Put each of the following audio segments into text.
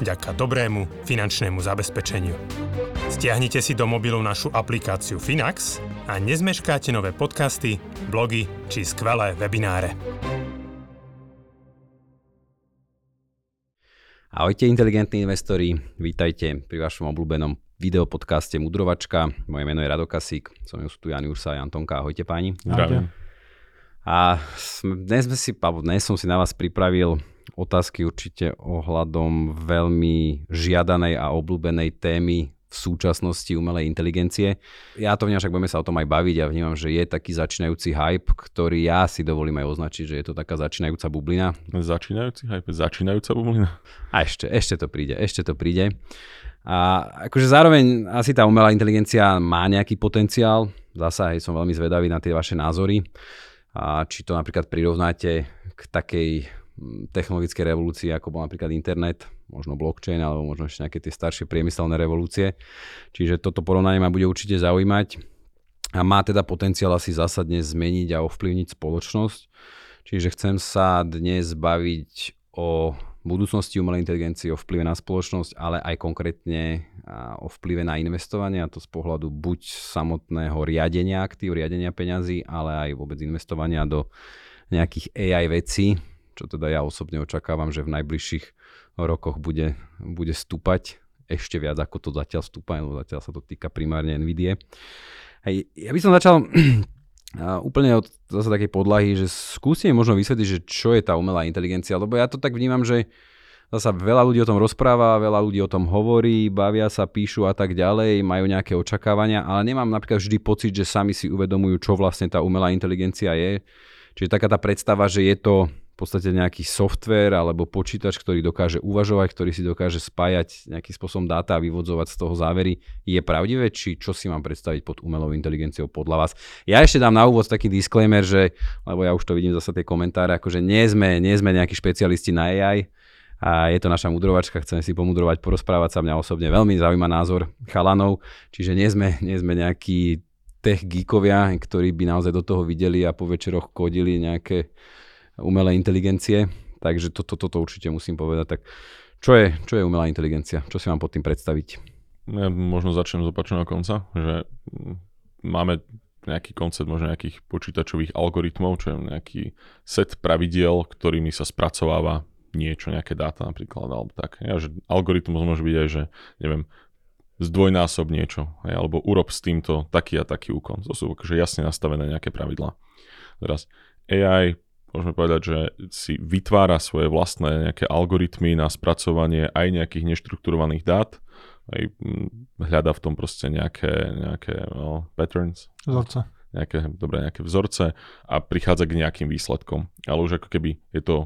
vďaka dobrému finančnému zabezpečeniu. Stiahnite si do mobilu našu aplikáciu Finax a nezmeškáte nové podcasty, blogy či skvelé webináre. Ahojte inteligentní investori, vítajte pri vašom obľúbenom videopodcaste Mudrovačka. Moje meno je Rado Kasík, som sú tu Jan Ursa a Antonka. Ahojte páni. Zdravím. A dnes, sme si, dnes som si na vás pripravil otázky určite ohľadom veľmi žiadanej a obľúbenej témy v súčasnosti umelej inteligencie. Ja to vnímam, však budeme sa o tom aj baviť a vnímam, že je taký začínajúci hype, ktorý ja si dovolím aj označiť, že je to taká začínajúca bublina. Začínajúci hype? Začínajúca bublina? A ešte, ešte to príde, ešte to príde. A akože zároveň asi tá umelá inteligencia má nejaký potenciál. Zasa aj som veľmi zvedavý na tie vaše názory. A či to napríklad prirovnáte k takej technologickej revolúcii, ako bol napríklad internet, možno blockchain, alebo možno ešte nejaké tie staršie priemyselné revolúcie. Čiže toto porovnanie ma bude určite zaujímať a má teda potenciál asi zásadne zmeniť a ovplyvniť spoločnosť. Čiže chcem sa dnes baviť o budúcnosti umelej inteligencie, o vplyve na spoločnosť, ale aj konkrétne o vplyve na investovanie, a to z pohľadu buď samotného riadenia aktív, riadenia peňazí, ale aj vôbec investovania do nejakých AI vecí, čo teda ja osobne očakávam, že v najbližších rokoch bude, bude stúpať ešte viac, ako to zatiaľ stúpa, lebo zatiaľ sa to týka primárne NVIDIA. Hej, ja by som začal úplne od zase takej podlahy, že skúsim možno vysvetliť, že čo je tá umelá inteligencia, lebo ja to tak vnímam, že zasa veľa ľudí o tom rozpráva, veľa ľudí o tom hovorí, bavia sa, píšu a tak ďalej, majú nejaké očakávania, ale nemám napríklad vždy pocit, že sami si uvedomujú, čo vlastne tá umelá inteligencia je. Čiže taká tá predstava, že je to v podstate nejaký software alebo počítač, ktorý dokáže uvažovať, ktorý si dokáže spájať nejakým spôsobom dáta a vyvodzovať z toho závery, je pravdivé, či čo si mám predstaviť pod umelou inteligenciou podľa vás. Ja ešte dám na úvod taký disclaimer, že, lebo ja už to vidím zase tie komentáre, akože nie sme, nie sme nejakí špecialisti na AI, a je to naša mudrovačka, chceme si pomudrovať, porozprávať sa. Mňa osobne veľmi zaujíma názor chalanov, čiže nie sme, nie sme nejakí tech geekovia, ktorí by naozaj do toho videli a po večeroch kodili nejaké umelej inteligencie, takže toto, toto, toto určite musím povedať. Tak čo je, čo je umelá inteligencia? Čo si mám pod tým predstaviť? Ja možno začnem z opačného konca, že máme nejaký koncept možno nejakých počítačových algoritmov, čo je nejaký set pravidiel, ktorými sa spracováva niečo, nejaké dáta napríklad, alebo tak. Ja, že algoritmus môže byť aj, že neviem, zdvojnásob niečo, alebo urob s týmto taký a taký úkon. To sú akože jasne nastavené nejaké pravidlá. Teraz AI môžeme povedať, že si vytvára svoje vlastné nejaké algoritmy na spracovanie aj nejakých neštrukturovaných dát, aj mm, hľada v tom proste nejaké, nejaké no, patterns. Vzorce. Nejaké, dobre, nejaké vzorce a prichádza k nejakým výsledkom. Ale už ako keby je to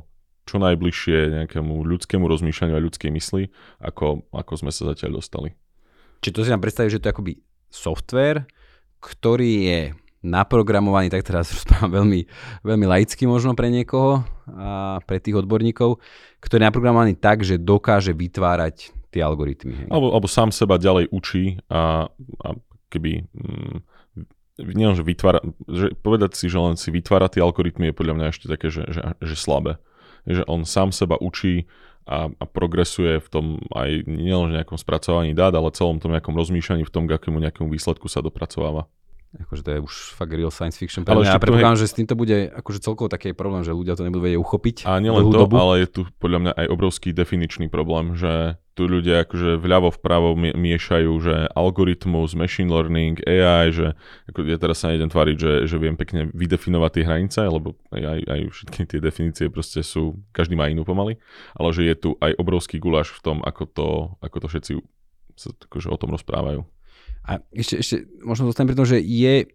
čo najbližšie nejakému ľudskému rozmýšľaniu a ľudskej mysli, ako, ako sme sa zatiaľ dostali. Či to si nám predstaviť, že to je akoby software, ktorý je naprogramovaný, tak teraz rozprávam veľmi, veľmi laicky možno pre niekoho a pre tých odborníkov, ktorý je naprogramovaný tak, že dokáže vytvárať tie algoritmy. Hej. Alebo, alebo sám seba ďalej učí a, a keby... Mm, nie že vytvára, že povedať si, že len si vytvára tie algoritmy je podľa mňa ešte také, že, že, že slabé. Že on sám seba učí a, a progresuje v tom aj nielen nejakom spracovaní dát, ale celom tom nejakom rozmýšľaní v tom, k akému nejakému výsledku sa dopracováva. Akože to je už fakt real science fiction. ale ja predpokladám, že s týmto bude akože celkovo taký problém, že ľudia to nebudú vedieť uchopiť. A nielen to, dobu. ale je tu podľa mňa aj obrovský definičný problém, že tu ľudia akože vľavo vpravo miešajú, že algoritmus, machine learning, AI, že ako ja teraz sa nejdem tváriť, že, že viem pekne vydefinovať tie hranice, lebo aj, aj všetky tie definície proste sú, každý má inú pomaly, ale že je tu aj obrovský guláš v tom, ako to, ako to všetci sa akože o tom rozprávajú. A ešte, ešte možno zostanem pri tom, že je,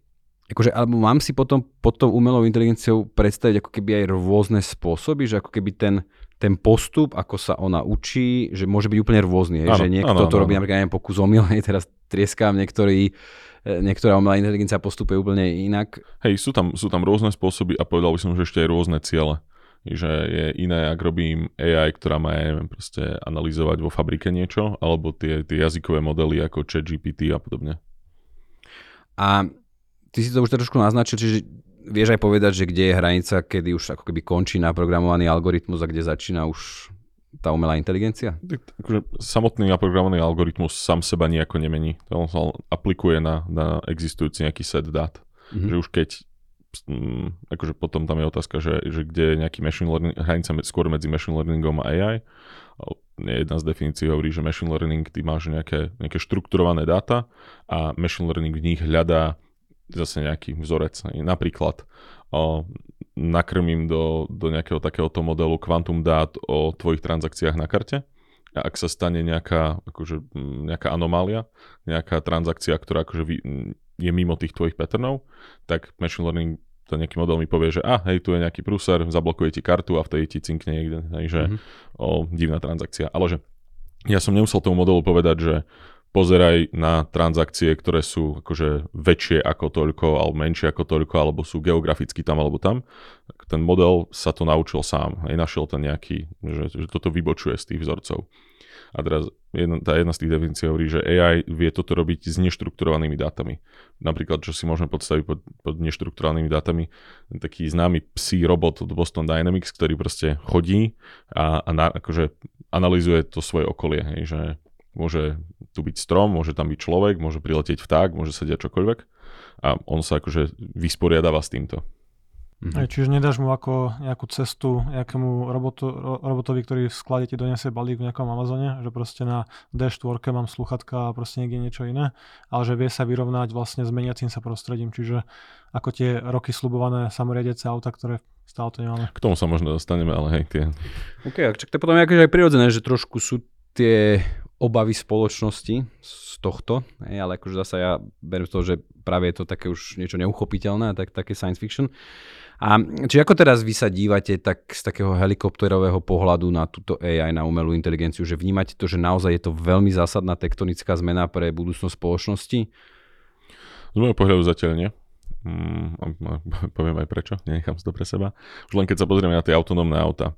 akože, alebo mám si potom pod tou umelou inteligenciou predstaviť ako keby aj rôzne spôsoby, že ako keby ten, ten postup, ako sa ona učí, že môže byť úplne rôzny. Ano, že niekto ano, to robí ano. napríklad, neviem, pokus omyl, teraz trieskám, niektorý e, niektorá umelá inteligencia postupuje úplne inak. Hej, sú tam, sú tam rôzne spôsoby a povedal by som, že ešte aj rôzne ciele. Že je iné, ak robím AI, ktorá má, neviem, proste analyzovať vo fabrike niečo, alebo tie, tie jazykové modely ako ChatGPT a podobne. A ty si to už trošku naznačil, čiže vieš aj povedať, že kde je hranica, kedy už ako keby končí naprogramovaný algoritmus a kde začína už tá umelá inteligencia? Akože samotný naprogramovaný algoritmus sám seba nejako nemení. On sa aplikuje na, na existujúci nejaký set dát. Mm-hmm. Že už keď akože potom tam je otázka, že, že kde je nejaký machine learning, hranica skôr medzi machine learningom a AI. Jedna z definícií hovorí, že machine learning, ty máš nejaké, nejaké štrukturované dáta a machine learning v nich hľadá zase nejaký vzorec. Napríklad o, nakrmím do, do nejakého takéhoto modelu kvantum dát o tvojich transakciách na karte a ak sa stane nejaká, akože, nejaká anomália, nejaká transakcia, ktorá akože je mimo tých tvojich patternov, tak machine learning to nejaký model mi povie, že a hej, tu je nejaký prúser, zablokuje ti kartu a vtedy ti cinkne niekde, hej, že mm-hmm. o, divná transakcia. Ale že ja som nemusel tomu modelu povedať, že pozeraj na transakcie, ktoré sú akože väčšie ako toľko, alebo menšie ako toľko, alebo sú geograficky tam alebo tam. Ten model sa to naučil sám. Aj našiel ten nejaký, že, že toto vybočuje z tých vzorcov. A teraz jedna, tá jedna z tých definícií hovorí, že AI vie toto robiť s neštrukturovanými dátami. Napríklad, čo si môžeme podstaviť pod, pod neštrukturovanými dátami, taký známy psí robot od Boston Dynamics, ktorý proste chodí a, a na, akože analýzuje to svoje okolie, hej, že Môže tu byť strom, môže tam byť človek, môže priletieť vták, môže sa diať čokoľvek a on sa akože vysporiadáva s týmto. Mhm. Aj, čiže nedáš mu ako nejakú cestu nejakému robotu, robotovi, ktorý v sklade ti donesie balík v nejakom Amazone, že proste na D4 mám sluchatka a proste niekde niečo iné, ale že vie sa vyrovnať vlastne s meniacím sa prostredím, čiže ako tie roky slubované samoriadece auta, ktoré stále to nemáme. K tomu sa možno dostaneme, ale hej, tie... OK, tak to je potom akože aj prirodzené, že trošku sú tie obavy spoločnosti z tohto, hej, ale akože zase ja beriem to, že práve je to také už niečo neuchopiteľné, tak, také science fiction. A či ako teraz vy sa dívate tak z takého helikopterového pohľadu na túto AI, na umelú inteligenciu, že vnímate to, že naozaj je to veľmi zásadná tektonická zmena pre budúcnosť spoločnosti? Z môjho pohľadu zatiaľ nie. Mm, poviem aj prečo, nenechám si to pre seba. Už len keď sa pozrieme na tie autonómne auta,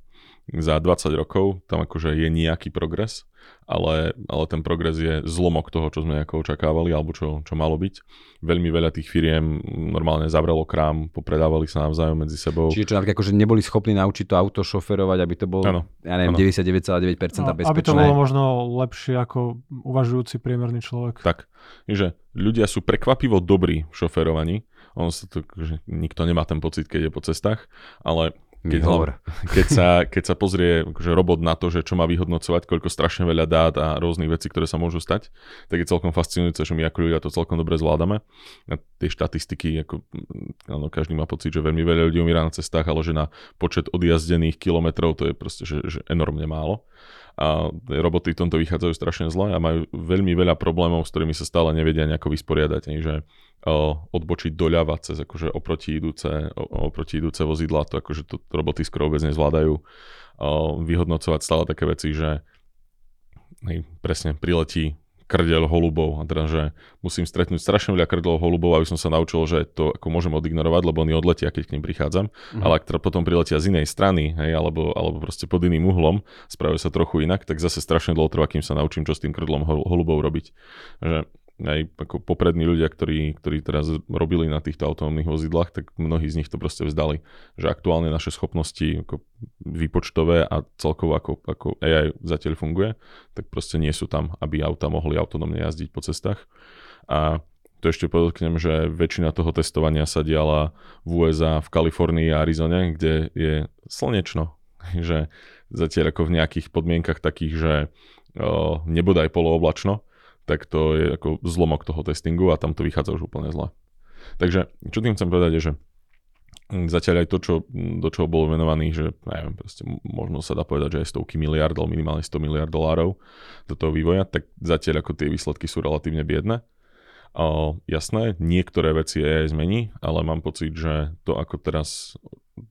za 20 rokov tam akože je nejaký progres, ale, ale ten progres je zlomok toho, čo sme ako očakávali alebo čo, čo malo byť. Veľmi veľa tých firiem normálne zavrelo krám, popredávali sa navzájom medzi sebou. Čiže čo akože neboli schopní naučiť to auto šoferovať, aby to bolo ano, ja neviem, 99,9% no, bezpečné. Aby to bolo možno lepšie ako uvažujúci priemerný človek. Tak, že ľudia sú prekvapivo dobrí v šoferovaní. On sa to, že nikto nemá ten pocit, keď je po cestách, ale keď, hovor. keď, sa, keď sa pozrie že robot na to, že čo má vyhodnocovať, koľko strašne veľa dát a rôznych vecí, ktoré sa môžu stať, tak je celkom fascinujúce, že my ako ľudia to celkom dobre zvládame. A tie štatistiky, ako, áno, každý má pocit, že veľmi veľa ľudí umírá na cestách, ale že na počet odjazdených kilometrov to je proste že, že enormne málo a roboty v tomto vychádzajú strašne zle a majú veľmi veľa problémov, s ktorými sa stále nevedia nejako vysporiadať. Že odbočiť doľava cez akože oproti idúce, oproti idúce vozidla, to akože to roboty skoro vôbec nezvládajú. Vyhodnocovať stále také veci, že presne priletí krdeľ holubov a teda, že musím stretnúť strašne veľa krdeľov holubov, aby som sa naučil, že to ako môžem odignorovať, lebo oni odletia, keď k ním prichádzam, mm. ale ak teda potom priletia z inej strany, hej, alebo, alebo proste pod iným uhlom, spravujú sa trochu inak, tak zase strašne dlho trvá, kým sa naučím, čo s tým krdlom holubov robiť. Že aj ako poprední ľudia, ktorí, ktorí teraz robili na týchto autonómnych vozidlách, tak mnohí z nich to proste vzdali. Že aktuálne naše schopnosti ako výpočtové a celkovo ako, ako AI zatiaľ funguje, tak proste nie sú tam, aby auta mohli autonómne jazdiť po cestách. A to ešte podotknem, že väčšina toho testovania sa diala v USA, v Kalifornii a Arizone, kde je slnečno. Že zatiaľ ako v nejakých podmienkach takých, že nebodaj polooblačno, tak to je ako zlomok toho testingu a tam to vychádza už úplne zle. Takže čo tým chcem povedať je, že zatiaľ aj to, čo, do čoho bolo venovaný, že neviem, proste možno sa dá povedať, že aj stovky miliard, alebo minimálne 100 miliard dolárov do toho vývoja, tak zatiaľ ako tie výsledky sú relatívne biedne. O, jasné, niektoré veci aj zmení, ale mám pocit, že to ako teraz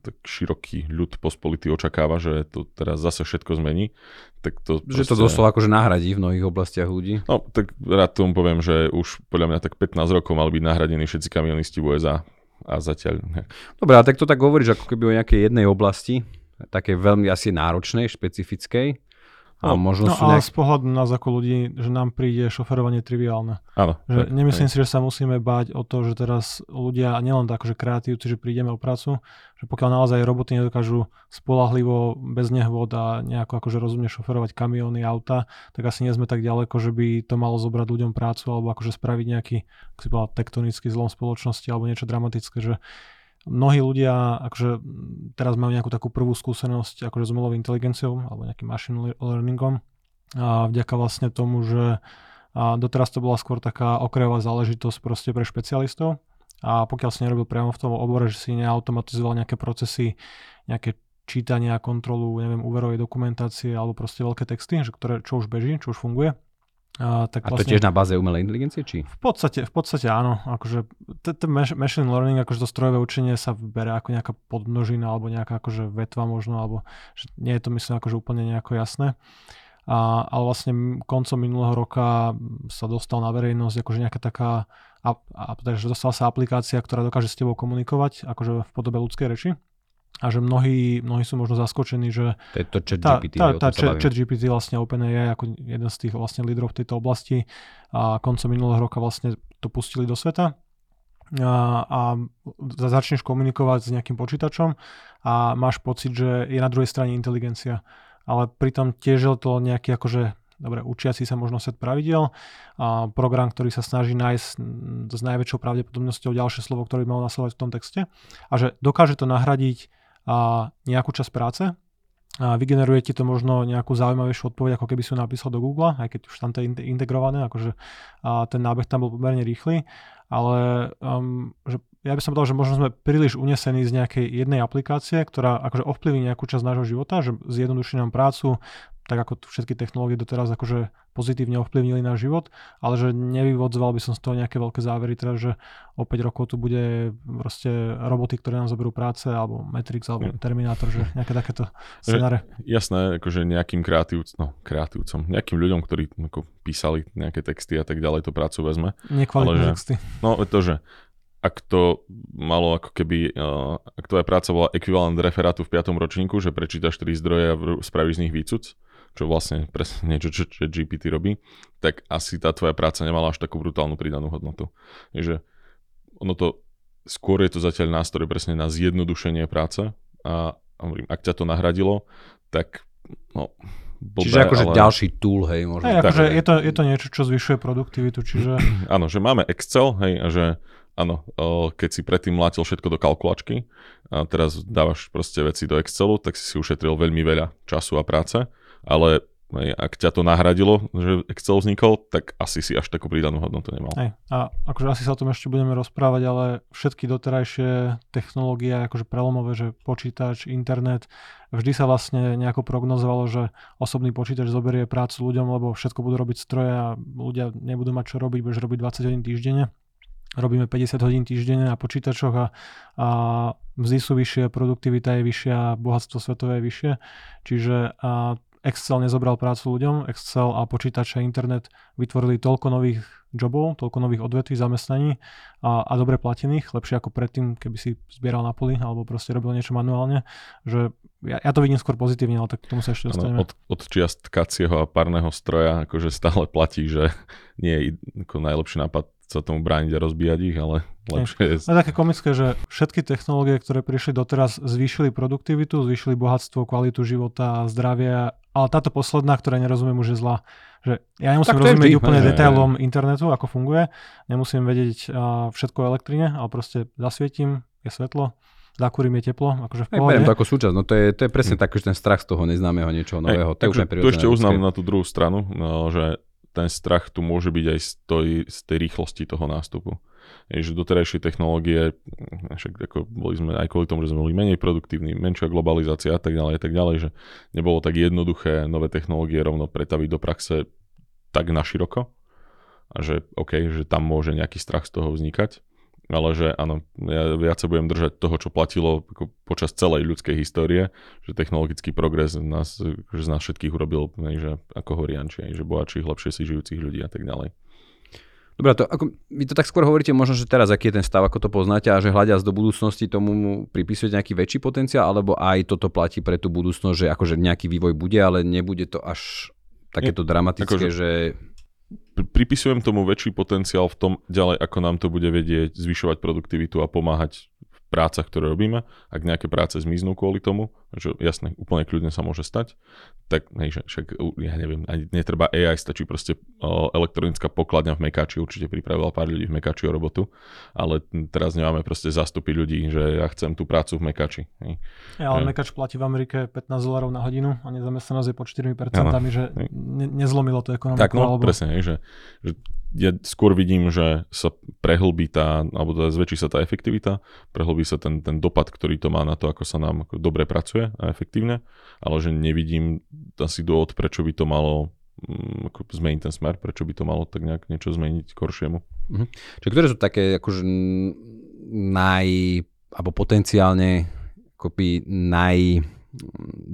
tak široký ľud pospolitý očakáva, že to teraz zase všetko zmení, tak to... Že proste... to doslova akože nahradí v mnohých oblastiach ľudí. No, tak rád tomu poviem, že už podľa mňa tak 15 rokov mali byť nahradení všetci kamionisti v USA a zatiaľ... Ne. Dobre, ale tak to tak hovoríš ako keby o nejakej jednej oblasti, také veľmi asi náročnej, špecifickej, a no, možno no, sú ale nejak... z pohľadu nás ako ľudí, že nám príde šoferovanie triviálne. Áno. Že tak, nemyslím hej. si, že sa musíme báť o to, že teraz ľudia, nielen tak, že kreatívci, že prídeme o prácu, že pokiaľ naozaj roboty nedokážu spolahlivo, bez nehôd a nejako akože rozumne šoferovať kamióny, auta, tak asi nie sme tak ďaleko, že by to malo zobrať ľuďom prácu alebo akože spraviť nejaký, ako si povedal, tektonický zlom spoločnosti alebo niečo dramatické, že mnohí ľudia akože teraz majú nejakú takú prvú skúsenosť akože s umelou inteligenciou alebo nejakým machine learningom. A vďaka vlastne tomu, že a doteraz to bola skôr taká okrajová záležitosť proste pre špecialistov. A pokiaľ si nerobil priamo v tom obore, že si neautomatizoval nejaké procesy, nejaké čítania, kontrolu, neviem, úverovej dokumentácie alebo proste veľké texty, že ktoré, čo už beží, čo už funguje, a, tak A to vlastne, tiež na báze umelej inteligencie, či? v podstate, v podstate áno. Akože ten machine learning, akože to strojové učenie sa bere ako nejaká podmnožina alebo nejaká akože vetva možno, alebo že nie je to myslím akože úplne nejako jasné. A, ale vlastne koncom minulého roka sa dostal na verejnosť akože nejaká taká, a, a, takže dostala sa aplikácia, ktorá dokáže s tebou komunikovať akože v podobe ľudskej reči. A že mnohí, mnohí sú možno zaskočení, že To je to chat tá, GPT, tá, tá chat, chat GPT vlastne OpenAI ako jeden z tých vlastne lídrov v tejto oblasti a koncom minulého roka vlastne to pustili do sveta. A, a za- začneš komunikovať s nejakým počítačom a máš pocit, že je na druhej strane inteligencia. Ale pritom tiež je to nejaký akože dobre, učiaci sa možno set pravidel, a program, ktorý sa snaží nájsť s najväčšou pravdepodobnosťou ďalšie slovo, ktoré by malo nasledovať v tom texte. A že dokáže to nahradiť a nejakú časť práce. A vygeneruje ti to možno nejakú zaujímavejšiu odpoveď, ako keby si ju napísal do Google, aj keď už tam to je inte- integrované, akože a ten nábeh tam bol pomerne rýchly, ale um, že ja by som povedal, že možno sme príliš unesení z nejakej jednej aplikácie, ktorá akože ovplyvní nejakú časť nášho života, že zjednoduší nám prácu, tak ako všetky technológie doteraz akože pozitívne ovplyvnili náš život, ale že nevyvodzoval by som z toho nejaké veľké závery, teda že o 5 rokov tu bude proste roboty, ktoré nám zoberú práce, alebo Matrix, alebo. Terminator, že nejaké takéto scenáre. Jasné, akože nejakým kreatívc, no, kreatívcom, nejakým ľuďom, ktorí ako písali nejaké texty a tak ďalej, to prácu vezme. Nekvalitné texty. No to, že ak to malo ako keby, uh, ak tvoja práca bola ekvivalent referátu v 5. ročníku, že prečítaš 3 zdroje a spravíš z nich výcuc, čo vlastne presne niečo, čo, čo GPT robí, tak asi tá tvoja práca nemala až takú brutálnu pridanú hodnotu. Takže ono to, skôr je to zatiaľ nástroj presne na zjednodušenie práce a, a hovorím, ak ťa to nahradilo, tak no, blbé, Čiže akože ale... ďalší tool, hej, možno. Hej, akože je, to, je to niečo, čo zvyšuje produktivitu, čiže Áno, že máme Excel, hej, a že áno, keď si predtým mlátil všetko do kalkulačky a teraz dávaš proste veci do Excelu, tak si si ušetril veľmi veľa času a práce, ale hej, ak ťa to nahradilo, že Excel vznikol, tak asi si až takú pridanú hodnotu nemal. hej, a akože asi sa o tom ešte budeme rozprávať, ale všetky doterajšie technológie, akože prelomové, že počítač, internet, vždy sa vlastne nejako prognozovalo, že osobný počítač zoberie prácu ľuďom, lebo všetko budú robiť stroje a ľudia nebudú mať čo robiť, budeš robiť 20 hodín týždenne. Robíme 50 hodín týždenne na počítačoch a, a mzdy sú vyššie, produktivita je vyššia, bohatstvo svetové je vyššie. Čiže a Excel nezobral prácu ľuďom, Excel a počítač a internet vytvorili toľko nových jobov, toľko nových odvetví, zamestnaní a, a dobre platených, lepšie ako predtým, keby si zbieral na poli alebo proste robil niečo manuálne, že ja, ja to vidím skôr pozitívne, ale tak k tomu sa ešte dostaneme. Od, od čiast tkacieho a párneho stroja akože stále platí, že nie je ako najlepší nápad sa tomu brániť a rozbíjať ich, ale lepšie je... No je také komické, že všetky technológie, ktoré prišli doteraz, zvýšili produktivitu, zvýšili bohatstvo, kvalitu života, zdravia, ale táto posledná, ktorá nerozumiem, už je zlá. Že ja nemusím Tak rozumieť vždy, úplne detailom internetu, ako funguje, nemusím vedieť uh, všetko o elektrine, ale proste zasvietím, je svetlo, zakúrim je teplo, akože v pohode. beriem to ako súčasť, no to je, to je presne tak, že ten strach z toho neznámeho niečoho nového, to je Hm. Akože tu ešte uznám na tú druhú stranu, no, že ten strach tu môže byť aj z tej, z tej rýchlosti toho nástupu. Je, že doterajšie technológie, mm, však ako boli sme aj kvôli tomu, že sme boli menej produktívni, menšia globalizácia a tak ďalej, a tak ďalej, že nebolo tak jednoduché nové technológie rovno pretaviť do praxe tak naširoko a že OK, že tam môže nejaký strach z toho vznikať. Ale že áno, ja viac sa budem držať toho, čo platilo počas celej ľudskej histórie, že technologický progres nás, že z nás všetkých urobil, že ako horianči, že bohatších, lepšie si žijúcich ľudí a tak ďalej. Dobre, to, ako, vy to tak skôr hovoríte možno, že teraz aký je ten stav, ako to poznáte a že hľadiac do budúcnosti tomu pripisujete nejaký väčší potenciál, alebo aj toto platí pre tú budúcnosť, že akože nejaký vývoj bude, ale nebude to až takéto dramatické, akože, že... Pripisujem tomu väčší potenciál v tom ďalej, ako nám to bude vedieť zvyšovať produktivitu a pomáhať prácach, ktoré robíme, ak nejaké práce zmiznú kvôli tomu, že jasne, úplne kľudne sa môže stať, tak hej, že však, ja neviem, ani netreba AI, stačí proste o, elektronická pokladňa v Mekači, určite pripravila pár ľudí v Mekači o robotu, ale teraz nemáme proste zastupy ľudí, že ja chcem tú prácu v Mekači. Ja, ale že... Mekač platí v Amerike 15 dolárov na hodinu a nezamestnanosť je pod 4%, ano, že ne, nezlomilo to ekonomiku. Tak no, alebo... presne, že, že ja skôr vidím, že sa prehlbí tá, alebo teda zväčší sa tá efektivita, prehlbí sa ten, ten dopad, ktorý to má na to, ako sa nám dobre pracuje a efektívne, ale že nevidím asi dôvod, prečo by to malo um, ako zmeniť ten smer, prečo by to malo tak nejak niečo zmeniť k horšiemu. Mhm. Čiže ktoré sú také akože naj, alebo potenciálne akoby naj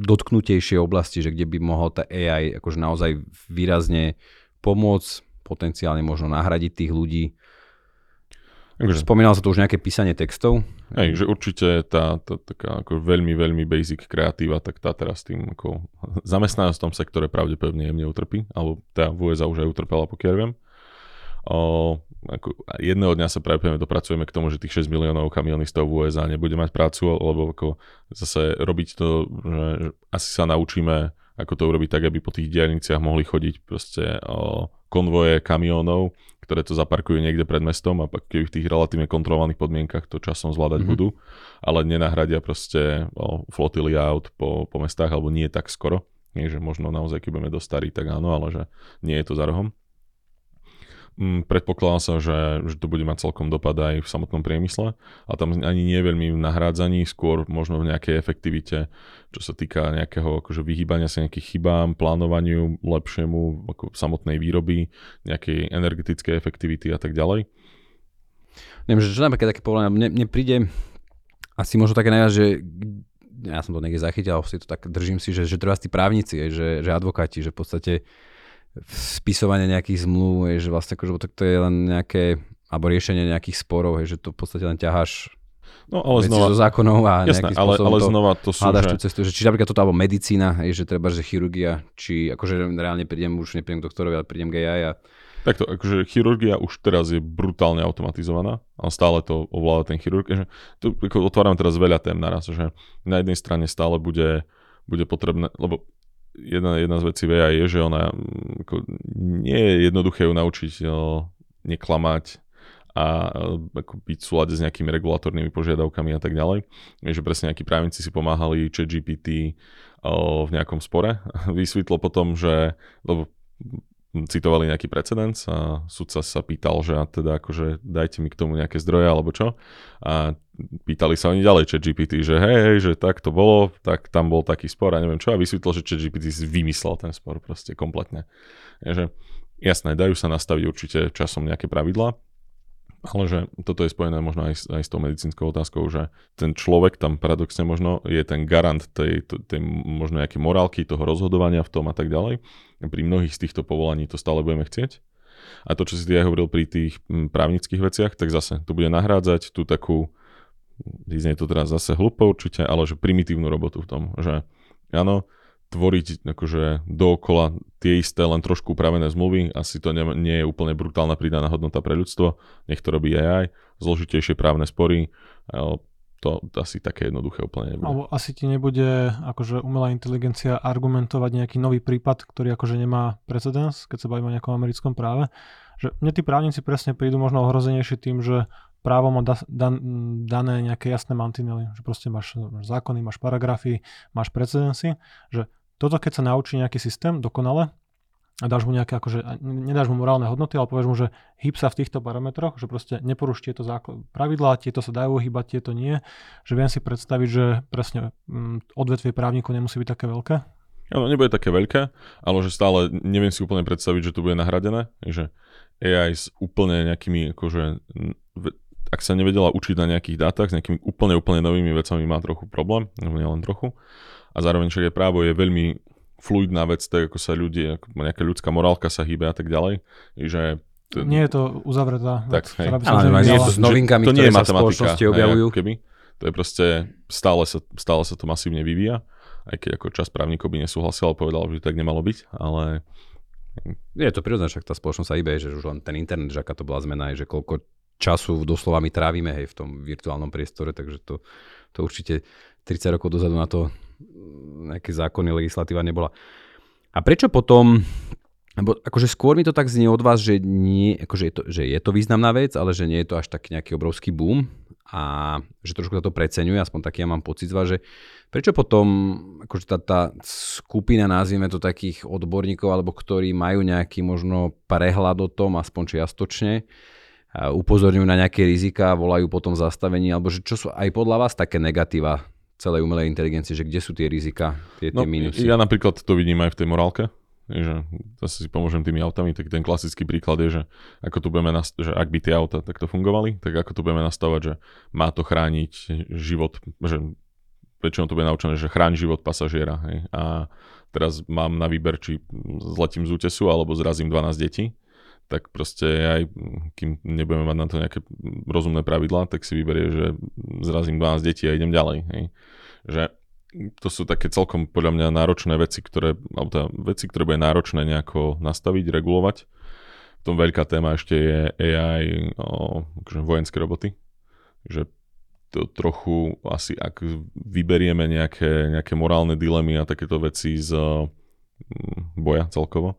dotknutejšie oblasti, že kde by mohol tá AI akože naozaj výrazne pomôcť potenciálne možno nahradiť tých ľudí. Takže, Spomínal sa tu už nejaké písanie textov. Hej, že určite tá, tá taká ako veľmi, veľmi basic kreatíva, tak tá teraz tým ako zamestnanosť v tom sektore pravdepodobne jemne utrpí, alebo tá v USA už aj utrpela, pokiaľ viem. O, ako jedného dňa sa pravdepodobne dopracujeme k tomu, že tých 6 miliónov kamionistov v USA nebude mať prácu, lebo ako zase robiť to, že, asi sa naučíme, ako to urobiť tak, aby po tých diálniciach mohli chodiť proste o, konvoje kamionov, ktoré to zaparkujú niekde pred mestom a keby v tých relatívne kontrolovaných podmienkach to časom zvládať mm-hmm. budú, ale nenahradia proste o, flotily aut po, po mestách, alebo nie tak skoro. Nie, že možno naozaj, keď budeme dostarí, tak áno, ale že nie je to za rohom. Mm, predpokladá sa, že, že to bude mať celkom dopad aj v samotnom priemysle a tam ani nie veľmi v nahrádzaní, skôr možno v nejakej efektivite, čo sa týka nejakého akože vyhýbania sa nejakých chybám, plánovaniu lepšiemu ako samotnej výroby, nejakej energetickej efektivity a tak ďalej. Neviem, že čo napríklad také povolenia, mne, mne príde asi možno také najviac, že ja som to niekde zachytil, si to tak držím si, že, že treba tí právnici, že, že advokáti, že v podstate spisovanie nejakých zmluv, je, že vlastne akože to je len nejaké, alebo riešenie nejakých sporov, je, že to v podstate len ťaháš No ale znova, zo zákonov a jasné, ale, ale to znova to sú, že... tú cestu. Že, čiže napríklad toto, alebo medicína, je, že treba, že chirurgia, či akože reálne prídem, už neprídem k doktorovi, ale prídem k AI a Takto, akože chirurgia už teraz je brutálne automatizovaná, ale stále to ovláda ten chirurg. Že tu ako otváram teraz veľa tém naraz, že na jednej strane stále bude, bude potrebné, lebo jedna, jedna z vecí VA je, že ona mm, ako, nie je jednoduché ju naučiť no, neklamať a ako byť v súlade s nejakými regulatornými požiadavkami a tak ďalej. Že presne nejakí právnici si pomáhali ChatGPT v nejakom spore. Vysvetlo potom, že lebo citovali nejaký precedens a sudca sa pýtal, že a teda akože dajte mi k tomu nejaké zdroje alebo čo. A pýtali sa oni ďalej chat GPT, že hej, hej, že tak to bolo, tak tam bol taký spor a neviem čo a vysvetlil, že chat GPT vymyslel ten spor proste kompletne. Takže jasné, dajú sa nastaviť určite časom nejaké pravidlá, ale že toto je spojené možno aj, aj s tou medicínskou otázkou, že ten človek tam paradoxne možno je ten garant tej, tej možno nejaké morálky, toho rozhodovania v tom a tak ďalej. Pri mnohých z týchto povolaní to stále budeme chcieť. A to, čo si ty aj hovoril pri tých právnických veciach, tak zase to bude nahrádzať tú takú, znie to teraz zase hlúpo určite, ale že primitívnu robotu v tom, že áno, tvoriť akože dookola tie isté, len trošku upravené zmluvy. Asi to nie, nie je úplne brutálna pridaná hodnota pre ľudstvo. Nech to robí AI, zložitejšie právne spory. To asi také jednoduché úplne nebude. Alebo asi ti nebude akože umelá inteligencia argumentovať nejaký nový prípad, ktorý akože nemá precedens, keď sa bavíme o nejakom americkom práve. Že mne tí právnici presne prídu možno ohrozenejšie tým, že právo má da, dan, dané nejaké jasné mantinely, že proste máš, máš zákony, máš paragrafy, máš precedensy, že toto keď sa naučí nejaký systém dokonale a dáš mu nejaké, akože, nedáš mu morálne hodnoty, ale povieš mu, že hyb sa v týchto parametroch, že proste neporuš tieto základ, pravidlá, tieto sa dajú hýbať, tieto nie, že viem si predstaviť, že presne mm, odvetvie právnikov nemusí byť také veľké. Áno, nebude také veľké, ale že stále neviem si úplne predstaviť, že to bude nahradené, že AI s úplne nejakými akože ak sa nevedela učiť na nejakých dátach s nejakými úplne, úplne novými vecami, má trochu problém, nebo nielen trochu. A zároveň však je právo je veľmi fluidná vec, tak ako sa ľudia, ako nejaká ľudská morálka sa hýbe a tak ďalej, že ten... Nie je to uzavretá tak, vec, hej. ktorá by sa Ale nie je to s novinkami, to nie ktoré je sa v spoločnosti hej, objavujú. ako keby. To je proste, stále sa, stále sa to masívne vyvíja, aj keď ako čas právnikov by nesúhlasil, ale povedal, že tak nemalo byť, ale Je to prirodzené, však tá spoločnosť sa ibe, že už len ten internet, že aká to bola zmena, aj že koľko času doslova my trávime hej, v tom virtuálnom priestore, takže to, to určite 30 rokov dozadu na to nejaké zákony, legislatíva nebola. A prečo potom, lebo akože skôr mi to tak znie od vás, že, nie, akože je, to, že je to významná vec, ale že nie je to až taký nejaký obrovský boom a že trošku sa to preceňuje, aspoň taký ja mám pocit z vás, že prečo potom akože tá, tá skupina, nazvieme to takých odborníkov, alebo ktorí majú nejaký možno prehľad o tom, aspoň čiastočne, upozorňujú na nejaké rizika, volajú potom zastavení, alebo že čo sú aj podľa vás také negatíva celej umelej inteligencie, že kde sú tie rizika, tie, tie no, minusy? ja napríklad to vidím aj v tej morálke, že zase si pomôžem tými autami, tak ten klasický príklad je, že ako tu budeme nast- že ak by tie auta takto fungovali, tak ako tu budeme nastavať, že má to chrániť život, že väčšinou to bude naučené, že chráň život pasažiera. Hej? A teraz mám na výber, či zletím z útesu alebo zrazím 12 detí, tak proste aj kým nebudeme mať na to nejaké rozumné pravidlá, tak si vyberie, že zrazím 12 detí a idem ďalej. Hej? Že to sú také celkom podľa mňa náročné veci, ktoré, alebo teda veci, ktoré bude náročné nejako nastaviť, regulovať. V tom veľká téma ešte je AI, o, akože vojenské roboty. Že to trochu asi, ak vyberieme nejaké, nejaké morálne dilemy a takéto veci z mm, boja celkovo,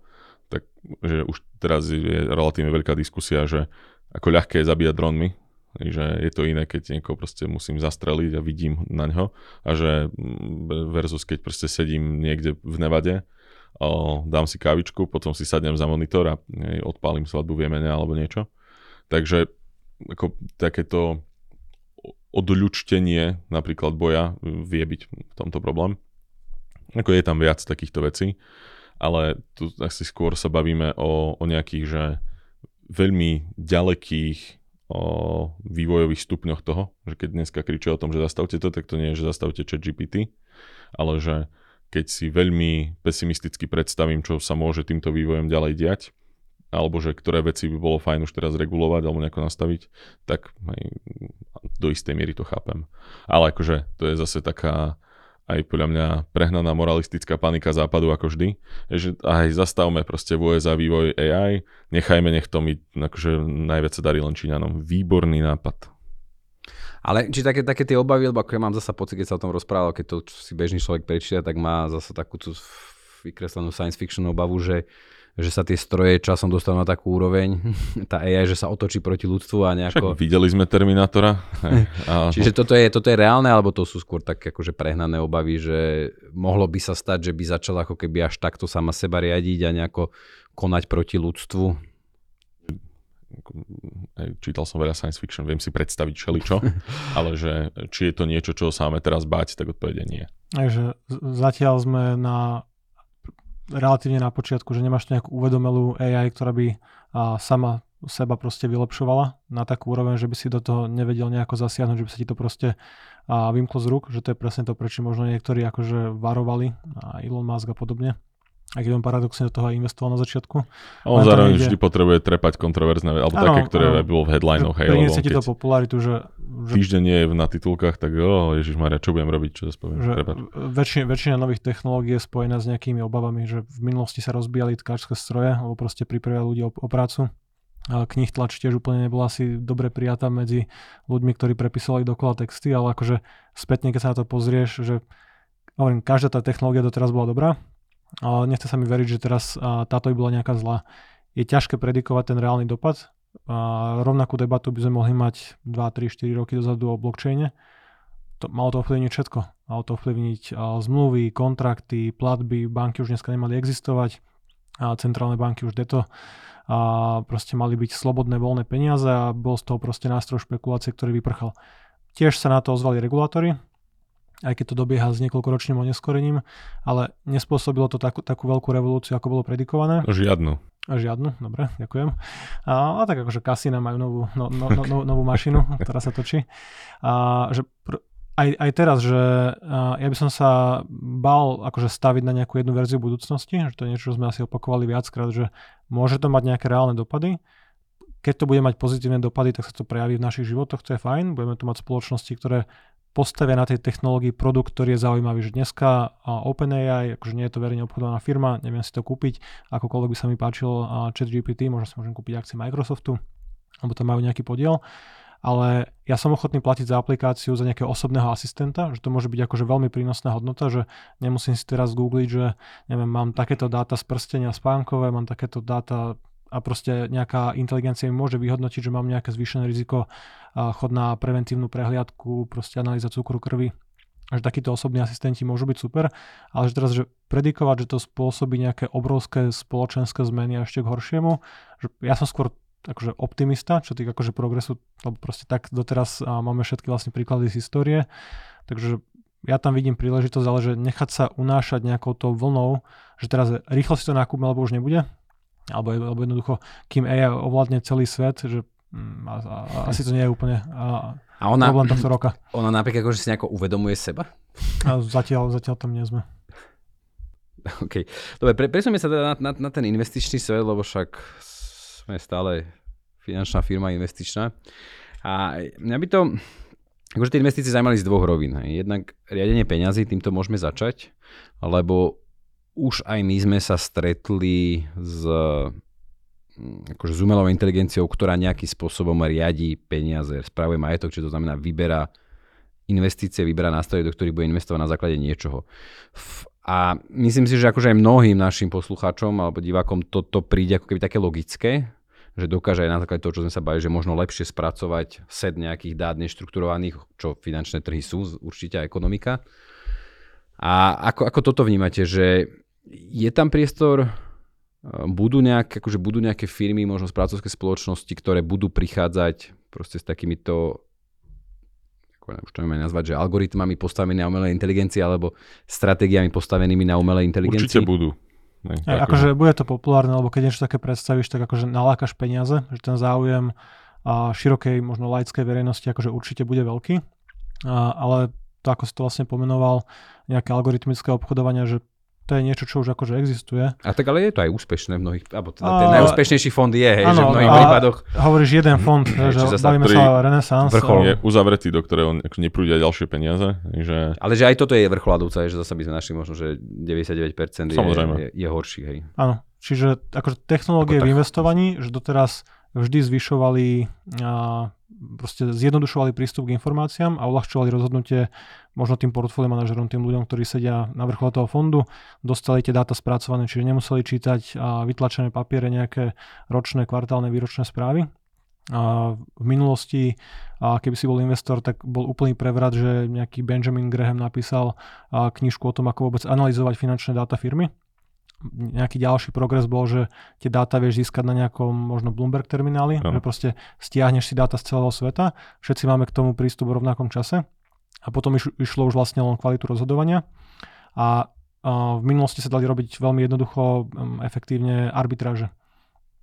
že už teraz je relatívne veľká diskusia, že ako ľahké je zabíjať dronmi, že je to iné, keď niekoho proste musím zastreliť a vidím na ňo a že mm, versus keď proste sedím niekde v Nevade, o, dám si kávičku, potom si sadnem za monitor a hej, odpálim svadbu v Jemene alebo niečo. Takže ako takéto odľučtenie napríklad boja vie byť v tomto problém. Ako je tam viac takýchto vecí, ale tu asi skôr sa bavíme o, o nejakých, že veľmi ďalekých o vývojových stupňoch toho, že keď dneska kričia o tom, že zastavte to, tak to nie je, že zastavte chat GPT, ale že keď si veľmi pesimisticky predstavím, čo sa môže týmto vývojom ďalej diať, alebo že ktoré veci by bolo fajn už teraz regulovať alebo nejako nastaviť, tak aj do istej miery to chápem. Ale akože to je zase taká aj podľa mňa prehnaná moralistická panika západu ako vždy. Že aj zastavme proste v USA vývoj AI, nechajme nech to mi akože najviac sa darí len Číňanom. Výborný nápad. Ale či také, také tie obavy, lebo ako ja mám zasa pocit, keď sa o tom rozprával, keď to si bežný človek prečíta, tak má zase takú tú vykreslenú science fiction obavu, že že sa tie stroje časom dostanú na takú úroveň, tá AI, že sa otočí proti ľudstvu a nejako... Však videli sme Terminátora. a... Čiže toto je, toto je reálne, alebo to sú skôr také akože prehnané obavy, že mohlo by sa stať, že by začala ako keby až takto sama seba riadiť a nejako konať proti ľudstvu? čítal som veľa science fiction, viem si predstaviť všeličo, ale že či je to niečo, čo sa máme teraz báť, tak odpovede nie. Takže zatiaľ sme na relatívne na počiatku, že nemáš tu nejakú uvedomelú AI, ktorá by a, sama seba proste vylepšovala na takú úroveň, že by si do toho nevedel nejako zasiahnuť, že by sa ti to proste a, vymklo z rúk, že to je presne to, prečo možno niektorí akože varovali, a Elon Musk a podobne. Aj keď on paradoxne do toho aj investoval na začiatku. A on zároveň vždy potrebuje trepať kontroverzné, alebo ano, také, ktoré ano, bolo v headlinoch. Hej, lebo ti to popularitu, že... že týždeň nie je na titulkách, tak oh, Ježiš Maria, čo budem robiť, čo poviem, že väčšina, väčšina nových technológií je spojená s nejakými obavami, že v minulosti sa rozbíjali tkáčské stroje, alebo proste pripravia ľudia o, o prácu. Knih tlač tiež úplne nebola asi dobre prijatá medzi ľuďmi, ktorí prepisovali dokola texty, ale akože spätne, keď sa na to pozrieš, že hovorím, každá tá technológia doteraz bola dobrá, nechce sa mi veriť, že teraz táto by bola nejaká zlá. Je ťažké predikovať ten reálny dopad. A rovnakú debatu by sme mohli mať 2, 3, 4 roky dozadu o blockchaine. To, malo to ovplyvniť všetko. Malo to ovplyvniť zmluvy, kontrakty, platby, banky už dneska nemali existovať, a centrálne banky už deto a proste mali byť slobodné voľné peniaze a bol z toho proste nástroj špekulácie, ktorý vyprchal. Tiež sa na to ozvali regulátory, aj keď to dobieha s niekoľkoročným oneskorením, ale nespôsobilo to takú, takú veľkú revolúciu, ako bolo predikované. Žiadnu. Žiadnu, dobre, ďakujem. A, a tak akože kasína majú novú, no, no, no, no, novú mašinu, ktorá sa točí. A, že pr- aj, aj teraz, že ja by som sa bal akože staviť na nejakú jednu verziu budúcnosti, že to je niečo, čo sme asi opakovali viackrát, že môže to mať nejaké reálne dopady. Keď to bude mať pozitívne dopady, tak sa to prejaví v našich životoch, to je fajn. Budeme tu mať spoločnosti, ktoré postavia na tej technológii produkt, ktorý je zaujímavý. Že dneska OpenAI, akože nie je to verejne obchodovaná firma, neviem si to kúpiť, akokoľvek by sa mi páčil ChatGPT, možno si môžem kúpiť akcie Microsoftu, alebo tam majú nejaký podiel. Ale ja som ochotný platiť za aplikáciu za nejakého osobného asistenta, že to môže byť akože veľmi prínosná hodnota, že nemusím si teraz googliť, že neviem, mám takéto dáta z prstenia spánkové, mám takéto dáta a proste nejaká inteligencia mi môže vyhodnotiť, že mám nejaké zvýšené riziko chod na preventívnu prehliadku, proste analýza cukru krvi. Že takíto osobní asistenti môžu byť super, ale že teraz, že predikovať, že to spôsobí nejaké obrovské spoločenské zmeny a ešte k horšiemu, že ja som skôr akože optimista, čo tých akože progresu, lebo proste tak doteraz máme všetky vlastne príklady z histórie, takže ja tam vidím príležitosť, ale že nechať sa unášať nejakou tou vlnou, že teraz rýchlo si to nakúpme, alebo už nebude, alebo, alebo jednoducho, kým AI ovládne celý svet, že mm, a, a, asi to nie je úplne a, a ona, problém tohto roka. Ona napríklad akože si nejako uvedomuje seba? A zatiaľ, zatiaľ tam nie sme. OK. Dobre, pre, presunieme sa teda na, na, na ten investičný svet, lebo však sme stále finančná firma investičná. A mňa by to, akože tie investície zaujímali z dvoch rovín. Jednak riadenie peňazí, týmto môžeme začať, lebo už aj my sme sa stretli s akože s umelou inteligenciou, ktorá nejakým spôsobom riadí peniaze, spravuje majetok, čo to znamená vyberá investície, vyberá nástroje, do ktorých bude investovať na základe niečoho. A myslím si, že akože aj mnohým našim poslucháčom alebo divákom toto príde ako keby také logické, že dokáže aj na základe toho, čo sme sa bavili, že možno lepšie spracovať set nejakých dát neštrukturovaných, čo finančné trhy sú, určite aj ekonomika. A ako, ako toto vnímate, že je tam priestor, e, budú, nejak, akože budú nejaké firmy, možno správcovské spoločnosti, ktoré budú prichádzať proste s takýmito ako už to nazvať, že algoritmami postavenými na umelej inteligencii alebo stratégiami postavenými na umelej inteligencii? Určite budú. Ne, Aj, akože bude to populárne, lebo keď niečo také predstavíš, tak akože nalákaš peniaze, že ten záujem a širokej, možno laickej verejnosti akože určite bude veľký. A, ale to, ako si to vlastne pomenoval, nejaké algoritmické obchodovania, že to je niečo, čo už akože existuje. A tak ale je to aj úspešné v mnohých, alebo teda ten najúspešnejší fond je, hej, ano, že v mnohých prípadoch. Hovoríš jeden fond, že sa bavíme sa o Renaissance. Vrchol je uzavretý, do ktorého neprúdia ďalšie peniaze. Že... Ale že aj toto je vrcholadúca, že zase by sme našli možno, že 99% je, je, je horší. Hej. Áno, čiže akože technológie v investovaní, že doteraz vždy zvyšovali proste zjednodušovali prístup k informáciám a uľahčovali rozhodnutie možno tým portfólio manažerom, tým ľuďom, ktorí sedia na vrchole toho fondu, dostali tie dáta spracované, čiže nemuseli čítať vytlačené papiere nejaké ročné, kvartálne, výročné správy. A v minulosti, a keby si bol investor, tak bol úplný prevrat, že nejaký Benjamin Graham napísal knižku o tom, ako vôbec analyzovať finančné dáta firmy nejaký ďalší progres bol, že tie dáta vieš získať na nejakom možno Bloomberg termináli, no. že proste stiahneš si dáta z celého sveta, všetci máme k tomu prístup v rovnakom čase a potom iš, išlo už vlastne len kvalitu rozhodovania a, a v minulosti sa dali robiť veľmi jednoducho um, efektívne arbitráže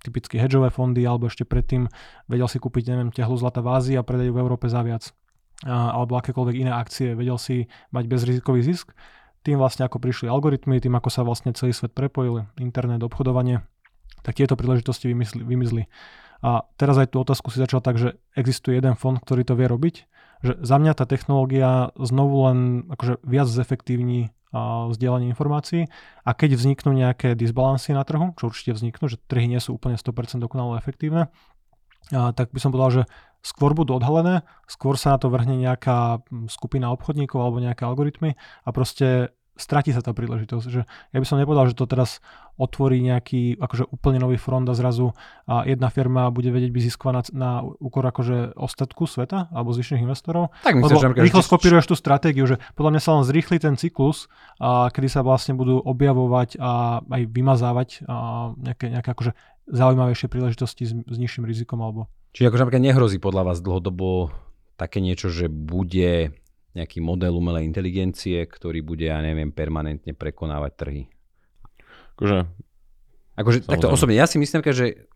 typicky hedžové fondy, alebo ešte predtým vedel si kúpiť, neviem, tehlu zlata v Ázii a predať v Európe za viac. A, alebo akékoľvek iné akcie, vedel si mať bezrizikový zisk tým vlastne ako prišli algoritmy, tým ako sa vlastne celý svet prepojil, internet, obchodovanie, tak tieto príležitosti vymysli, vymizli. A teraz aj tú otázku si začal tak, že existuje jeden fond, ktorý to vie robiť, že za mňa tá technológia znovu len akože viac zefektívni vzdielanie informácií a keď vzniknú nejaké disbalansy na trhu, čo určite vzniknú, že trhy nie sú úplne 100% dokonale efektívne, a, tak by som povedal, že skôr budú odhalené, skôr sa na to vrhne nejaká skupina obchodníkov alebo nejaké algoritmy a proste stratí sa tá príležitosť. Že ja by som nepovedal, že to teraz otvorí nejaký akože úplne nový front a zrazu a jedna firma bude vedieť byť získovaná na, na úkor akože ostatku sveta alebo zvyšných investorov. Tak myslím, že rýchlo skopíruješ tú stratégiu, že podľa mňa sa len zrýchli ten cyklus, a kedy sa vlastne budú objavovať a aj vymazávať a nejaké, nejaké akože zaujímavejšie príležitosti s, s nižším rizikom alebo... Čiže akože napríklad nehrozí podľa vás dlhodobo také niečo, že bude nejaký model umelej inteligencie, ktorý bude, ja neviem, permanentne prekonávať trhy. Akože... Akože takto osobne, ja si myslím, že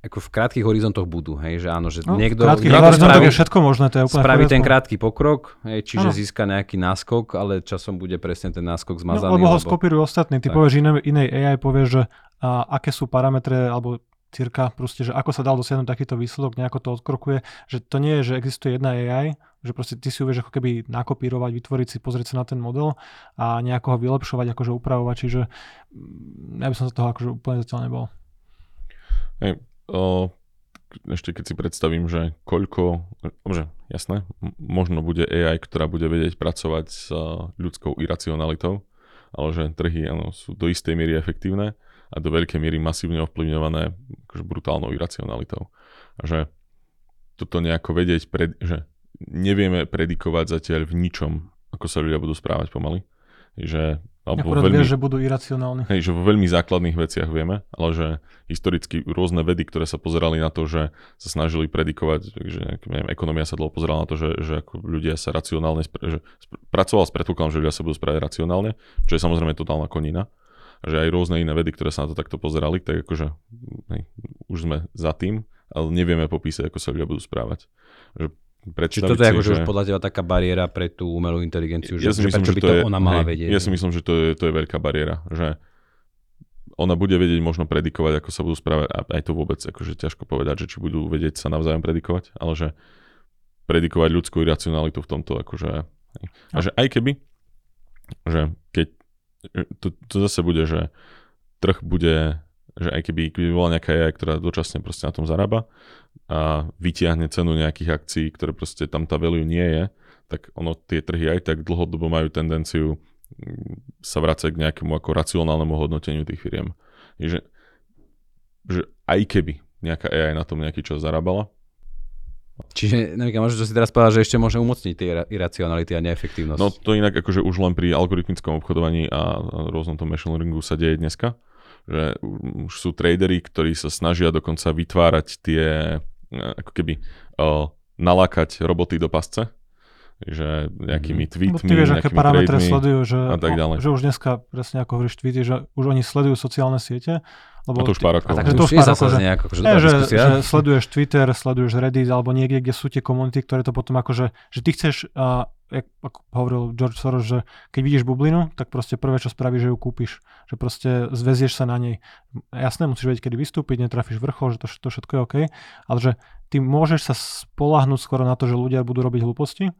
ako v krátkých horizontoch budú, hej, že áno, že No, niekto, krátky niekto spraví, je všetko možné, to je úplne spraví ten krátky pokrok, hej, čiže Áno. získa nejaký náskok, ale časom bude presne ten náskok No, zmazaný. lebo ho skopírujú ostatní. Ty Tak. povieš iné, inej AI, povieš, že a, aké sú parametre, alebo cirka, proste, že ako sa dal dosiahnuť takýto výsledok, nejako to odkrokuje, že to nie je, že existuje jedna AI, že proste ty si ju ako keby nakopírovať, vytvoriť si, pozrieť sa na ten model a nejako ho vylepšovať, akože upravovať, čiže mm, ja by som sa toho akože úplne zatiaľ nebol. Hej, o, ešte keď si predstavím, že koľko, že jasné, možno bude AI, ktorá bude vedieť pracovať s a, ľudskou iracionalitou, ale že trhy áno, sú do istej miery efektívne a do veľkej miery masívne ovplyvňované akože brutálnou iracionalitou. A že toto nejako vedieť, pred, že nevieme predikovať zatiaľ v ničom, ako sa ľudia budú správať pomaly. Že, alebo Akurát veľmi, vieš, že budú iracionálni. Hej, že vo veľmi základných veciach vieme, ale že historicky rôzne vedy, ktoré sa pozerali na to, že sa snažili predikovať, že neviem, ekonomia sa dlho pozerala na to, že, že ako ľudia sa racionálne, že spr- pracoval s predpokladom, že ľudia sa budú správať racionálne, čo je samozrejme totálna konina. Že aj rôzne iné vedy, ktoré sa na to takto pozerali, tak akože hej, už sme za tým, ale nevieme popísať, ako sa ľudia budú správať. Že Čiže toto je akože že... už podľa teba taká bariéra pre tú umelú inteligenciu, že, Ja si že myslím, prečo že by to to je, ona mala hej, vedieť. Ja si myslím, že to je, to je veľká bariéra, že ona bude vedieť možno predikovať, ako sa budú správať, a aj to vôbec akože ťažko povedať, že či budú vedieť sa navzájom predikovať, ale že predikovať ľudskú iracionalitu v tomto, akože... hej. A že aj keby, že keď to, to zase bude, že trh bude, že aj keby, keby bola nejaká AI, ktorá dočasne proste na tom zarába a vytiahne cenu nejakých akcií, ktoré proste tam tá value nie je, tak ono tie trhy aj tak dlhodobo majú tendenciu mm, sa vrácať k nejakému ako racionálnemu hodnoteniu tých firiem. Je, že, že aj keby nejaká AI na tom nejaký čas zarábala, Čiže, neviem, možno, že si teraz povedal, že ešte môže umocniť tie ira- iracionality a neefektívnosť. No to inak akože už len pri algoritmickom obchodovaní a rôznom tom machine learningu sa deje dneska, že už sú tradery, ktorí sa snažia dokonca vytvárať tie, ako keby uh, nalákať roboty do pasce, že nejakými Lebo tweetmi, ty vieš, aké parametre sledujú, že, a tak ďalej. že už dneska, presne ako hovoríš tweety, že už oni sledujú sociálne siete. Lebo A to už pár rokov. a tak že to to už pár rokov, že- nejak akože Nie, dobrá že, že sleduješ Twitter, sleduješ Reddit alebo niekde, kde sú tie komunity, ktoré to potom akože, že ty chceš, uh, jak, ako hovoril George Soros, že keď vidíš bublinu, tak proste prvé, čo spravíš, že ju kúpiš. Že proste zväzieš sa na nej. Jasné, musíš vedieť, kedy vystúpiť, netrafíš vrchol, že to, to všetko je OK, ale že ty môžeš sa spolahnúť skoro na to, že ľudia budú robiť hlúposti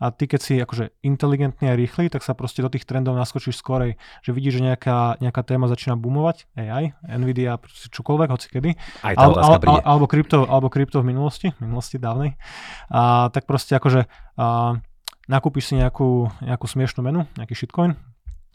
a ty keď si akože inteligentný a rýchly, tak sa proste do tých trendov naskočíš skorej, že vidíš, že nejaká, nejaká téma začína boomovať, AI, Nvidia, čokoľvek, hoci kedy, Aj tá Al, otázka al, príde. al, alebo, krypto, alebo krypto v minulosti, minulosti dávnej, a, tak proste akože a, nakúpiš si nejakú, nejakú smiešnú menu, nejaký shitcoin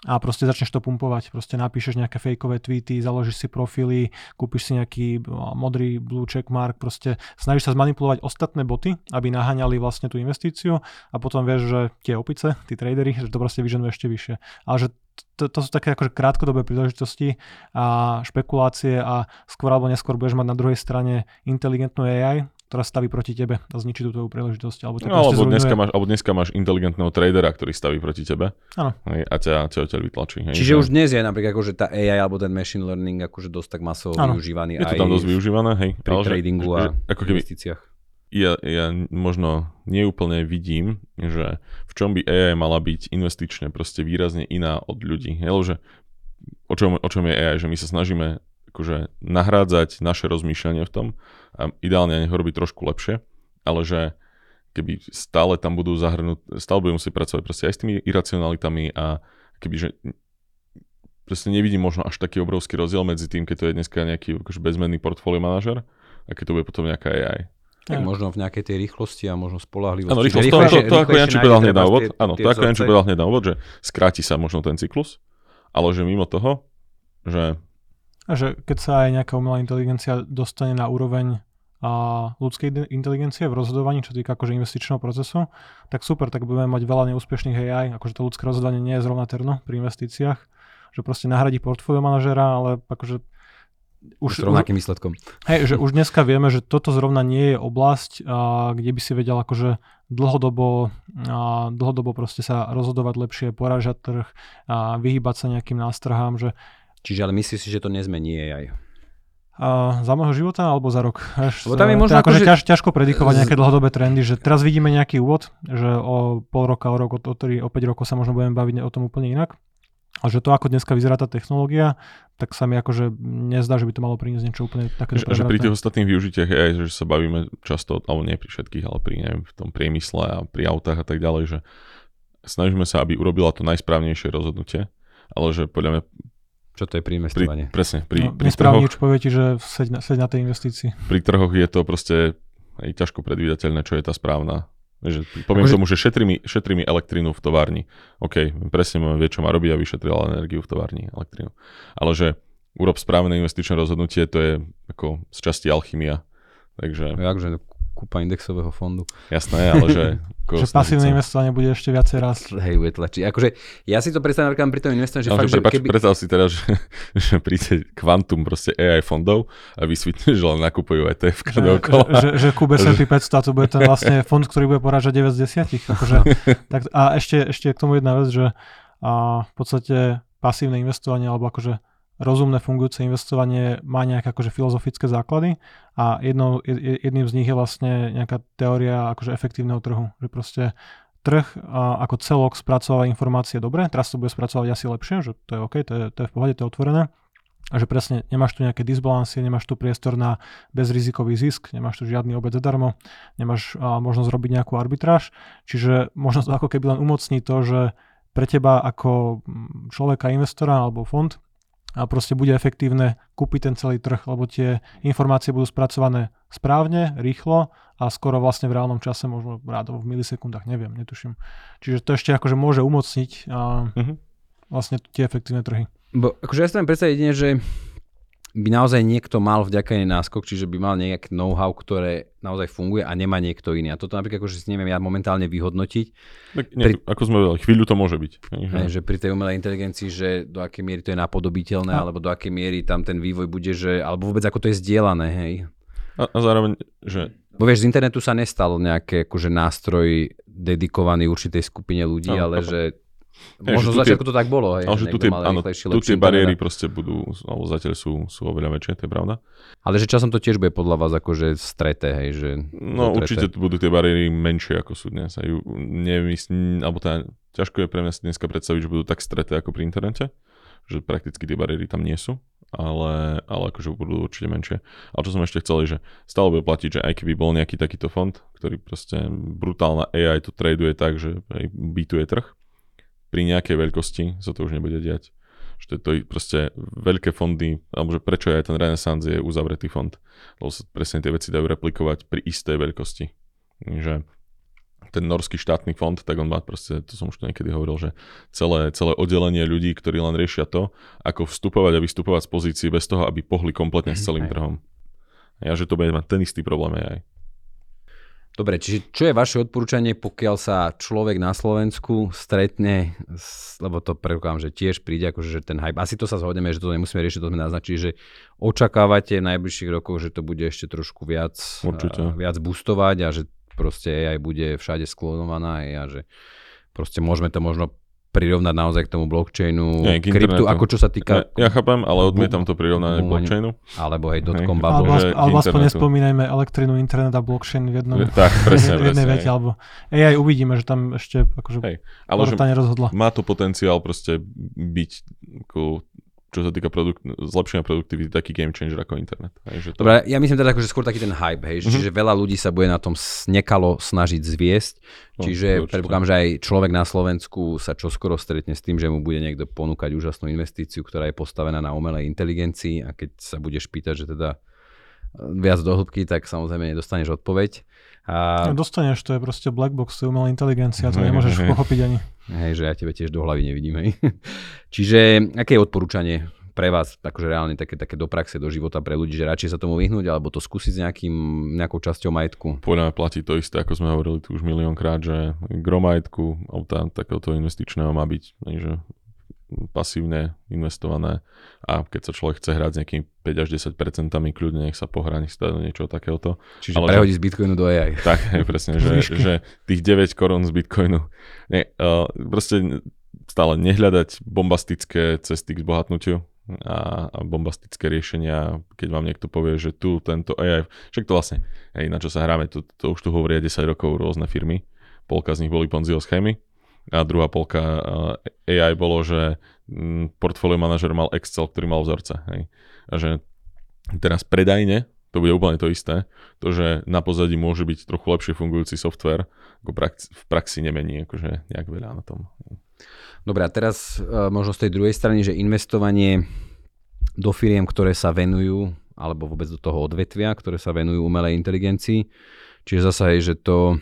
a proste začneš to pumpovať. Proste napíšeš nejaké fejkové tweety, založíš si profily, kúpiš si nejaký a, modrý blue check mark, proste snažíš sa zmanipulovať ostatné boty, aby naháňali vlastne tú investíciu a potom vieš, že tie opice, tí tradery, že to proste vyženú ešte vyššie. Ale že to, to sú také akože krátkodobé príležitosti a špekulácie a skôr alebo neskôr budeš mať na druhej strane inteligentnú AI, ktorá staví proti tebe a zničí tú tvoju príležitosť. Alebo No, alebo dneska, máš, alebo dneska máš inteligentného tradera, ktorý staví proti tebe Áno. hej, a ťa, ťa odtiaľ vytlačí. Hej, Čiže že už dnes je napríklad akože tá AI alebo ten machine learning akože dosť tak masovo Áno. využívaný je to aj tam dosť využívané, hej. pri ale že- tradingu že, a ako keby investíciách. ja, ja možno neúplne vidím, že v čom by AI mala byť investične proste výrazne iná od ľudí. Hej, lebo že o čom, o čom je AI? Že my sa snažíme akože nahrádzať naše rozmýšľanie v tom a ideálne nech ho robiť trošku lepšie, ale že keby stále tam budú zahrnúť, stále budeme musieť pracovať proste aj s tými iracionalitami a keby, že proste nevidím možno až taký obrovský rozdiel medzi tým, keď to je dneska nejaký akože bezmenný portfólio manažer a keď to bude potom nejaká AI. Tak Ja. možno v nejakej tej rýchlosti a možno spolahlivosti. Áno, rýchlosť, to, to, to, ako Janči povedal hneď na úvod, áno, to ako Janči povedal hneď na úvod, že skráti sa možno ten cyklus, ale že mimo toho, že A že keď sa aj nejaká umelá inteligencia dostane na úroveň a ľudskej inteligencie v rozhodovaní, čo týka akože investičného procesu, tak super, tak budeme mať veľa neúspešných AI, akože to ľudské rozhodovanie nie je zrovna terno pri investíciách, že proste nahradí portfólio manažera, ale akože Už s rovnakým výsledkom. hej, že už dneska vieme, že toto zrovna nie je oblasť, a, kde by si vedel akože dlhodobo, a, dlhodobo proste sa rozhodovať lepšie, porážať trh a vyhýbať sa nejakým nástrahám, že Čiže ale myslíš si, že to nezmení AI? A za môjho života alebo za rok? Až, Lebo tam je možno akože akože- ťaž, ťažko predikovať nejaké dlhodobé trendy, že teraz vidíme nejaký úvod, že o pol roka, o rok, o, 3, o 5 rokov sa možno budeme baviť o tom úplne inak. A že to, ako dneska vyzerá tá technológia, tak sa mi akože nezdá, že by to malo priniesť niečo úplne také Že, že pri tých ostatných využitiach AI, že sa bavíme často, alebo nie pri všetkých, ale pri neviem, v tom priemysle a pri autách a tak ďalej, že snažíme sa, aby urobila to najsprávnejšie rozhodnutie, ale že podľa mňa Čo to je pri pri, investovaní? presne, pri, no, pri, trhoch, nič povie ti, že seď na, seď na tej investícii. pri trhoch je to proste aj ťažko predvídateľné, čo je tá správna. Že, poviem Akože- tomu, že šetrí mi, šetrí mi elektrínu v továrni. OK, presne môžem vie, čo má robiť a vyšetrila energiu v továrni, elektrínu. Ale že urob správne investičné rozhodnutie, to je ako z časti alchymia. Takže Jakže kúpa indexového fondu. jasné, ale že... Že pasívne investovanie bude ešte viacej rásť. Hej, bude tlačiť. Akože, ja si to predstavím napríklad pri tom investovaní, že Ale fakt, že že prepač, keby... predstav si teraz, že, že príde kvantum proste AI fondov a vysvitne, že len nakupujú ETF Že, že, dookola. že, že kube S&P 500 a to bude ten vlastne fond, ktorý bude porážať 9 z 10. Akože, tak, a ešte, ešte k tomu jedna vec, že a v podstate pasívne investovanie alebo akože rozumné fungujúce investovanie má nejaké akože filozofické základy a jednou, jed- jedným z nich je vlastne nejaká teória akože efektívneho trhu. Že proste trh ako celok spracováva informácie dobre, teraz to bude spracovať asi lepšie, že to je OK, to je, to je v pohode, to je otvorené. A že presne nemáš tu nejaké disbalancie, nemáš tu priestor na bezrizikový zisk, nemáš tu žiadny obed zadarmo, nemáš a, možnosť robiť nejakú arbitráž, čiže možno ako keby len umocní to, že pre teba ako človeka, investora alebo fond a proste bude efektívne kúpiť ten celý trh, lebo tie informácie budú spracované správne, rýchlo a skoro vlastne v reálnom čase, možno rádovo v milisekundách, neviem, netuším. Čiže to ešte akože môže umocniť a Mhm. vlastne tie efektívne trhy. Bo, akože ja si tam predstaviť jedine, že by naozaj niekto mal vďaka nej náskok, čiže by mal nejaké know-how, ktoré naozaj funguje a nemá niekto iný. A toto napríklad akože si neviem ja momentálne vyhodnotiť, Tak, nie, ako sme povedali, chvíľu to môže byť. Hej, že- pri tej umelej inteligencii, že do akej miery to je napodobiteľné, A- alebo do akej miery tam ten vývoj bude, že, alebo vôbec ako to je zdieľané, hej. A, a zároveň, že Bo vieš, z internetu sa nestal nejaký akože nástroj dedikovaný určitej skupine ľudí, Áno, ale chápem. že možno že z tu tie- začiatku to tak bolo, hej, že tu tie, áno, tu tie bariéry internet. proste budú, alebo zatiaľ sú, sú oveľa väčšie, to je pravda. Ale že časom to tiež bude podľa vás akože streté, hej, že... No zotreté. určite budú tie bariéry menšie ako sú dnes. Aj, nemyslím, alebo tá, ťažko je pre mňa dneska predstaviť, že budú tak streté ako pri internete, že prakticky tie bariéry tam nie sú, ale, ale akože budú určite menšie. Ale čo som ešte chcel, je, že stále bude platiť, že aj keby bol nejaký takýto fond, ktorý proste brutálna AI to traduje tak, že aj bytuje trh, pri nejakej veľkosti sa to už nebude diať. Že to je proste veľké fondy, alebo že prečo aj ten Renaissance je uzavretý fond, lebo sa presne tie veci dajú replikovať pri istej veľkosti. Že ten norský štátny fond, tak on má proste, to som už tu niekedy hovoril, že celé, celé oddelenie ľudí, ktorí len riešia to, ako vstupovať a vystupovať z pozícií bez toho, aby pohli kompletne s celým trhom. Ja, že to bude mať ten istý problém aj. Dobre, čiže čo je vaše odporúčanie, pokiaľ sa človek na Slovensku stretne, lebo to predpokladám, že tiež príde akože že ten hype, asi to sa zhodneme, že to nemusíme riešiť, to sme naznačili, že očakávate v najbližších rokoch, že to bude ešte trošku viac, Určite. a, viac boostovať a že proste aj bude všade sklonovaná a že proste môžeme to možno prirovnať naozaj k tomu blockchainu, Nie, k kryptu, internetu. ako čo sa týka, Ja, ja chápem, ale odmietam to prirovnanie k blockchainu. alebo hej, Hej. dotcom Alebo Alebo, bubble. aspoň, alebo aspoň internetu. nespomínajme elektrinu, internet a blockchain v jednom Tak, presne, v jednej presne. vete, alebo AI uvidíme, že tam ešte akože Hej, Ale že nerozhodla. má to potenciál proste byť, ako, čo sa týka produkt, zlepšenia produktivity, taký game changer ako internet. Hej, že to, Dobre, ja myslím teda akože skôr taký ten hype, hej, Mhm. čiže veľa ľudí sa bude na tom nekalo snažiť zviesť, No, čiže určite. predpokladám, že aj človek na Slovensku sa čoskoro stretne s tým, že mu bude niekto ponúkať úžasnú investíciu, ktorá je postavená na umelej inteligencii a keď sa budeš pýtať, že teda e, viac do hĺbky, tak samozrejme nedostaneš odpoveď. A, No, dostaneš, to je proste black box, to je umelá inteligencia, to nemôžeš hej, pochopiť ani. hej, že ja tebe tiež do hlavy nevidím, hej. Čiže aké je odporúčanie pre vás, akože reálne také, také do praxe, do života pre ľudí, že radšej sa tomu vyhnúť, alebo to skúsiť s nejakým, nejakou časťou majetku? podľa mňa platí to isté, ako sme hovorili tu už miliónkrát, že gro majetku, alebo tá, takéhoto investičného má byť že pasívne investované a keď sa človek chce hrať s nejakými 5 až 10 percentami, kľudne nech sa pohrá, nech sa do niečoho takéhoto. Čiže Ale prehodí z Bitcoinu do AI. Tak, hej, presne, že, že tých 9 korún z Bitcoinu. Nie, uh, proste stále nehľadať bombastické cesty k zbohatnutiu, a, a bombastické riešenia, keď vám niekto povie, že tu tento AI, však to vlastne, hej, na čo sa hráme, to, to už tu hovoria 10 rokov rôzne firmy, polka z nich boli Ponziho schémy a druhá polka AI bolo, že mm, portfólio manažer mal Excel, ktorý mal vzorce, hej, a že teraz predajne to bude úplne to isté. To, že na pozadí môže byť trochu lepšie fungujúci software, ako v praxi nemení akože nejak veľa na tom. Dobre, a teraz uh, možno z tej druhej strany, že investovanie do firiem, ktoré sa venujú, alebo vôbec do toho odvetvia, ktoré sa venujú umelej inteligencii. Čiže zasa je, že to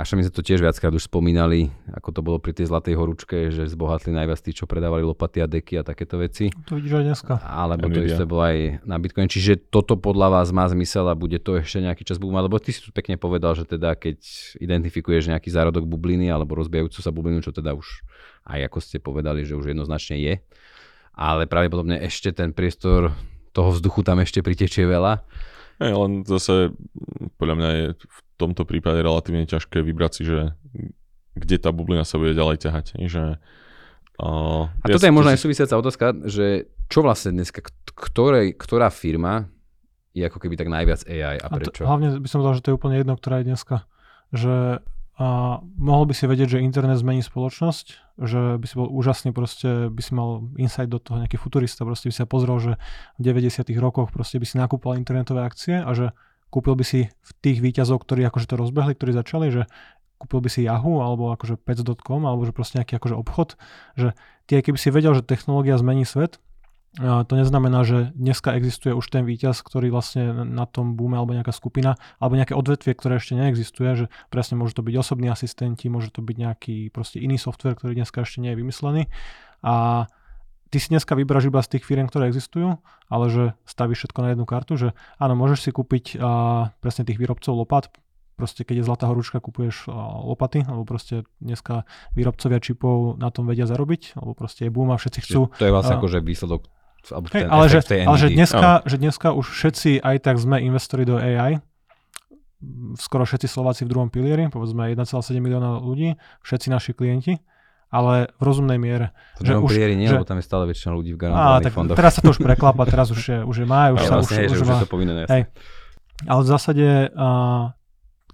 až my sme to tiež viackrát už spomínali, ako to bolo pri tej zlatej horúčke, že zbohatli najviac tí, čo predávali lopaty a deky a takéto veci. To vidíš aj dneska. Alebo Nvidia. to isté bolo aj na Bitcoin. Čiže toto podľa vás má zmysel a bude to ešte nejaký čas búmať, lebo ty si tu pekne povedal, že teda keď identifikuješ nejaký zárodok bubliny alebo rozbijajúcu sa bublinu, čo teda už aj ako ste povedali, že už jednoznačne je, ale pravdepodobne ešte ten priestor toho vzduchu tam ešte pritečie veľa. Hey, len zase podľa mňa je v tomto prípade relatívne ťažké vybrať si, že kde tá bublina sa bude ďalej ťahať. Že, uh, a toto ja je možno aj súvisiaca otázka, že čo vlastne dneska, ktorej, ktorá firma je ako keby tak najviac AI a prečo? A to, hlavne by som povedal, že to je úplne jedno, ktorá je dneska. Že a mohol by si vedieť, že internet zmení spoločnosť, že by si bol úžasný, proste by si mal insight do toho nejaký futurista, proste by si sa pozrel, že v 90 rokoch proste by si nakúpal internetové akcie a že kúpil by si v tých výťazov, ktorí akože to rozbehli, ktorí začali, že kúpil by si Yahoo alebo akože pets.com alebo že proste nejaký akože obchod, že ty keby si vedel, že technológia zmení svet, to neznamená, že dneska existuje už ten výťaz, ktorý vlastne na tom boome alebo nejaká skupina, alebo nejaké odvetvie, ktoré ešte neexistuje, že presne môžu to byť osobní asistenti, môže to byť nejaký proste iný software, ktorý dneska ešte nie je vymyslený. A ty si dneska vyberáš iba z tých firiem, ktoré existujú, ale že stavíš všetko na jednu kartu, že áno, môžeš si kúpiť a, presne tých výrobcov lopat, proste keď je zlatá horúčka, kupuješ a, lopaty, alebo proste dneska výrobcovia čipov na tom vedia zarobiť, alebo proste je boom a všetci chcú. To je vlastne akože výsledok Hey, ale že, ale že, dneska, že dneska už všetci aj tak sme investori do AI, skoro všetci Slováci v druhom pilieri, povedzme 1,7 milióna ľudí, všetci naši klienti ale v rozumnej miere. To že už, nie, že... lebo tam je stále väčšina ľudí v garantovaných tak fondoch. Teraz sa to už preklapa, teraz už je, už je má, už sa vlastne, už, hej, už, už, je to povinné, hej. Ale v zásade uh,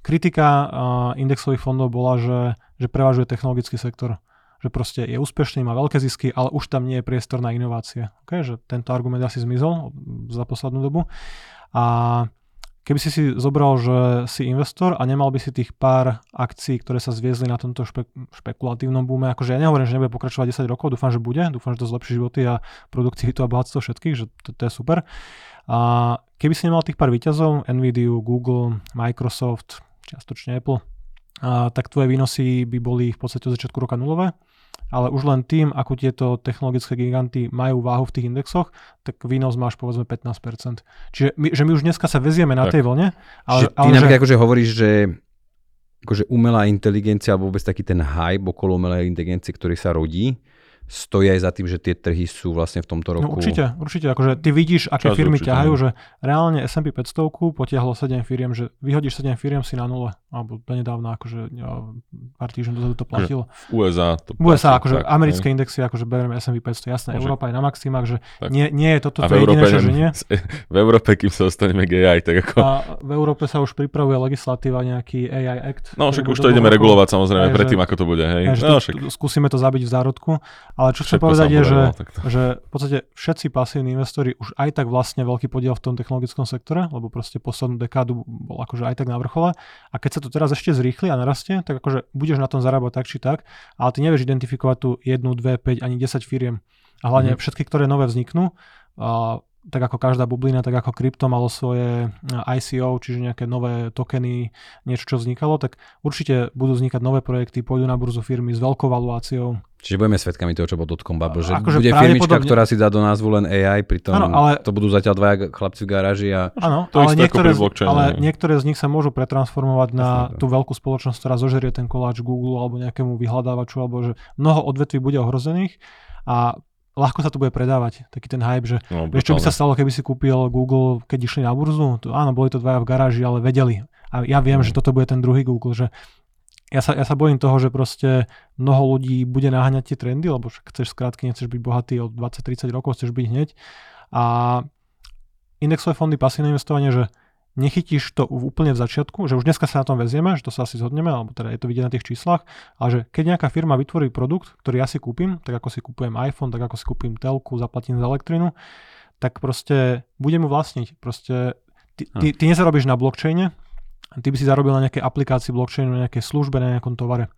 kritika uh, indexových fondov bola, že, že prevažuje technologický sektor. Že proste je úspešný, má veľké zisky, ale už tam nie je priestor na inovácie. Okay? Že tento argument asi zmizol za poslednú dobu. A Keby si si zobral, že si investor a nemal by si tých pár akcií, ktoré sa zviezli na tomto špe- špekulatívnom boome, akože ja nehovorím, že nebude pokračovať 10 rokov, dúfam, že bude, dúfam, že to zlepší životy a produktivitu a bohatstvo všetkých, že to, to je super. A keby si nemal tých pár výťazov, Nvidia, Google, Microsoft, čiastočne Apple, a, tak tvoje výnosy by boli v podstate od začiatku roka nulové ale už len tým, ako tieto technologické giganty majú váhu v tých indexoch, tak výnos máš povedzme 15%. Čiže my, že my už dneska sa vezieme na tak. tej vlne. Ale, ale ty že... akože hovoríš, že akože umelá inteligencia alebo vôbec taký ten hype okolo umelej inteligencie, ktorý sa rodí, stojí aj za tým, že tie trhy sú vlastne v tomto no, roku. No určite, určite. Akože ty vidíš, aké Čas firmy určite, ťahajú, že reálne S&P 500 potiahlo 7 firiem, že vyhodíš 7 firiem si na nule. Alebo nedávno, akože ja, pár týždňov dozadu to platilo. V USA to platí, USA, akože tak, americké ne? indexy, akože berieme S&P 500, jasné, Môže. Európa je na maximách, že nie, nie je toto to jediné, Európe, že nie. V Európe, kým sa dostaneme k AI, tak ako... A v Európe sa už pripravuje legislatíva, nejaký AI Act. No však už to ideme regulovať samozrejme predtým, ako to bude. Hej. no, skúsime to zabiť v zárodku. Ale čo chcem povedať je, že, že v podstate všetci pasívni investori už aj tak vlastne veľký podiel v tom technologickom sektore, lebo proste poslednú dekádu bol akože aj tak na vrchole. A keď sa to teraz ešte zrýchli a narastie, tak akože budeš na tom zarábať tak či tak, ale ty nevieš identifikovať tu 1, 2, 5 ani 10 firiem. A hlavne mm. všetky, ktoré nové vzniknú, a tak ako každá bublina, tak ako krypto malo svoje ICO, čiže nejaké nové tokeny, niečo, čo vznikalo, tak určite budú vznikať nové projekty, pôjdu na burzu firmy s veľkou valuáciou. Čiže budeme svetkami toho, čo bol dotkom bubble, že akože bude firmička, ktorá si dá do názvu len AI, pritom ano, ale... to budú zatiaľ dvaja chlapci v garáži a... Áno, ale, niektoré, ale niektoré z nich sa môžu pretransformovať na Jasne, tú veľkú spoločnosť, ktorá zožerie ten koláč Google alebo nejakému vyhľadávaču, alebo že mnoho odvetví bude ohrozených a ľahko sa to bude predávať, taký ten hype, že no, vieš, čo by sa stalo, keby si kúpil Google, keď išli na burzu? To, áno, boli to dvaja v garáži, ale vedeli. A ja viem, no. že toto bude ten druhý Google, že ja sa, ja sa bojím toho, že proste mnoho ľudí bude naháňať tie trendy, lebo chceš skrátky, nechceš byť bohatý od 20-30 rokov, chceš byť hneď. A indexové fondy, pasívne investovanie, že nechytíš to úplne v začiatku, že už dneska sa na tom vezieme, že to sa asi zhodneme, alebo teda je to vidieť na tých číslach, ale že keď nejaká firma vytvorí produkt, ktorý ja si kúpim, tak ako si kúpujem iPhone, tak ako si kúpim telku, zaplatím za elektrinu, tak proste budem mu vlastniť. Proste ty, ty, ty nezarobíš na blockchaine, ty by si zarobil na nejakej aplikácii blockchainu, na nejakej službe, na nejakom tovare.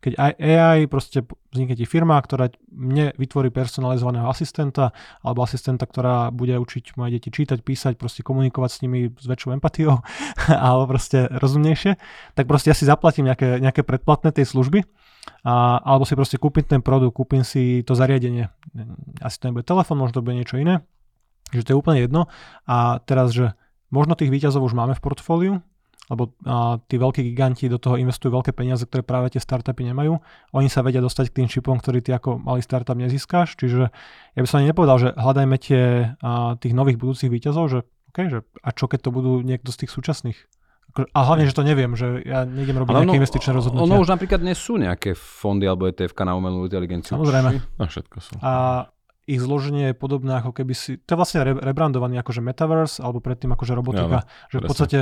Keď aj AI, proste vznikne ti firma, ktorá mne vytvorí personalizovaného asistenta, alebo asistenta, ktorá bude učiť moje deti čítať, písať, proste komunikovať s nimi s väčšou empatiou, alebo proste rozumnejšie, tak proste ja si zaplatím nejaké, nejaké predplatné tej služby, a, alebo si proste kúpim ten produkt, kúpim si to zariadenie. Asi to nebude telefón, možno to bude niečo iné, že to je úplne jedno. A teraz, že možno tých výťazov už máme v portfóliu, lebo a, tí veľkí giganti do toho investujú veľké peniaze, ktoré práve tie startupy nemajú. Oni sa vedia dostať k tým šipom, ktorý ty ako malý startup nezískáš. Čiže ja by som ani nepovedal, že hľadajme tie, a, tých nových budúcich výťazov, že, okay, že a čo keď to budú niekto z tých súčasných. A hlavne, že to neviem, že ja nejdem robiť nejaké ono, investičné rozhodnutia. Ono už napríklad nie sú nejaké fondy alebo ETF na umelú inteligenciu. Samozrejme. A všetko sú. A ich zloženie je podobné ako keby si, to je vlastne re, rebrandovaný akože metaverse, alebo predtým akože robotika, ja, že v podstate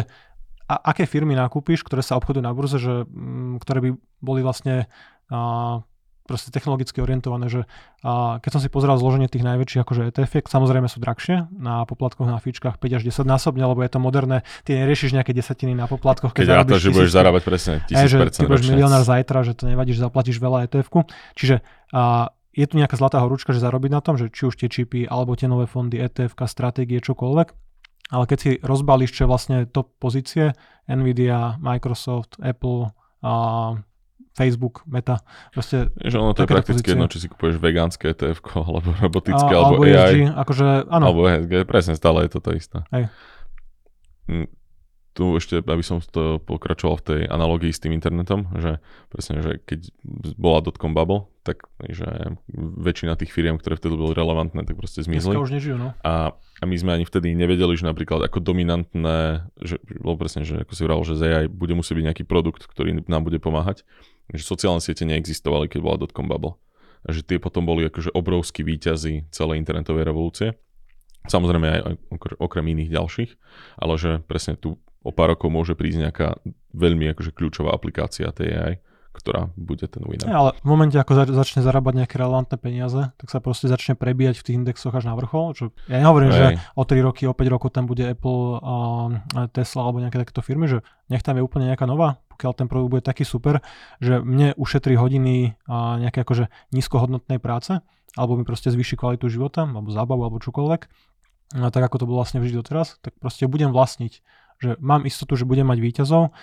a aké firmy nakúpiš, ktoré sa obchodujú na burze, že, m, mm, ktoré by boli vlastne a, proste technologicky orientované, že a, keď som si pozeral zloženie tých najväčších akože ETF, samozrejme sú drahšie na poplatkoch na fíčkach 5 až 10 násobne, lebo je to moderné, ty neriešiš nejaké desatiny na poplatkoch, keď, keď ráta, že budeš zarábať presne 1000%. Aj, že ty budeš milionár zajtra, že to nevadí, že zaplatíš veľa ETF-ku. Čiže a, je tu nejaká zlatá horúčka, že zarobiť na tom, že či už tie čipy, alebo tie nové fondy, ETF, stratégie, čokoľvek. Ale keď si rozbalíš, čo je vlastne top pozície, Nvidia, Microsoft, Apple, a Facebook, Meta. Proste že ono to je prakticky jedno, či si kupuješ vegánske ETF, alebo robotické, a, alebo, alebo AI. ESG, akože, áno. Alebo ESG, presne stále je to to isté. Hej. Tu ešte, aby som to pokračoval v tej analógii s tým internetom, že presne, že keď bola dotcom bubble, tak že väčšina tých firiem, ktoré vtedy boli relevantné, tak proste zmizli. Dneska už nežijú, no. A, a my sme ani vtedy nevedeli, že napríklad ako dominantné, že bolo presne, že ako si vral, že z AI bude musieť byť nejaký produkt, ktorý nám bude pomáhať. Že sociálne siete neexistovali, keď bola dotcom bubble. A že tie potom boli akože obrovskí výťazí celej internetovej revolúcie. Samozrejme aj okrem iných ďalších, ale že presne tu o pár rokov môže prísť nejaká veľmi akože kľúčová aplikácia tej AI, ktorá bude ten winner. Ja, ale v momente, ako zač- začne zarábať nejaké relevantné peniaze, tak sa proste začne prebíjať v tých indexoch až na vrchol. Čo ja nehovorím, hey. že o 3 roky, o 5 rokov tam bude Apple, a Tesla alebo nejaké takéto firmy, že nech tam je úplne nejaká nová, pokiaľ ten produkt bude taký super, že mne ušetrí hodiny a nejaké akože nízkohodnotnej práce, alebo mi proste zvýši kvalitu života, alebo zábavu, alebo čokoľvek, a tak ako to bolo vlastne vždy doteraz, tak proste budem vlastniť že mám istotu, že budem mať výťazov.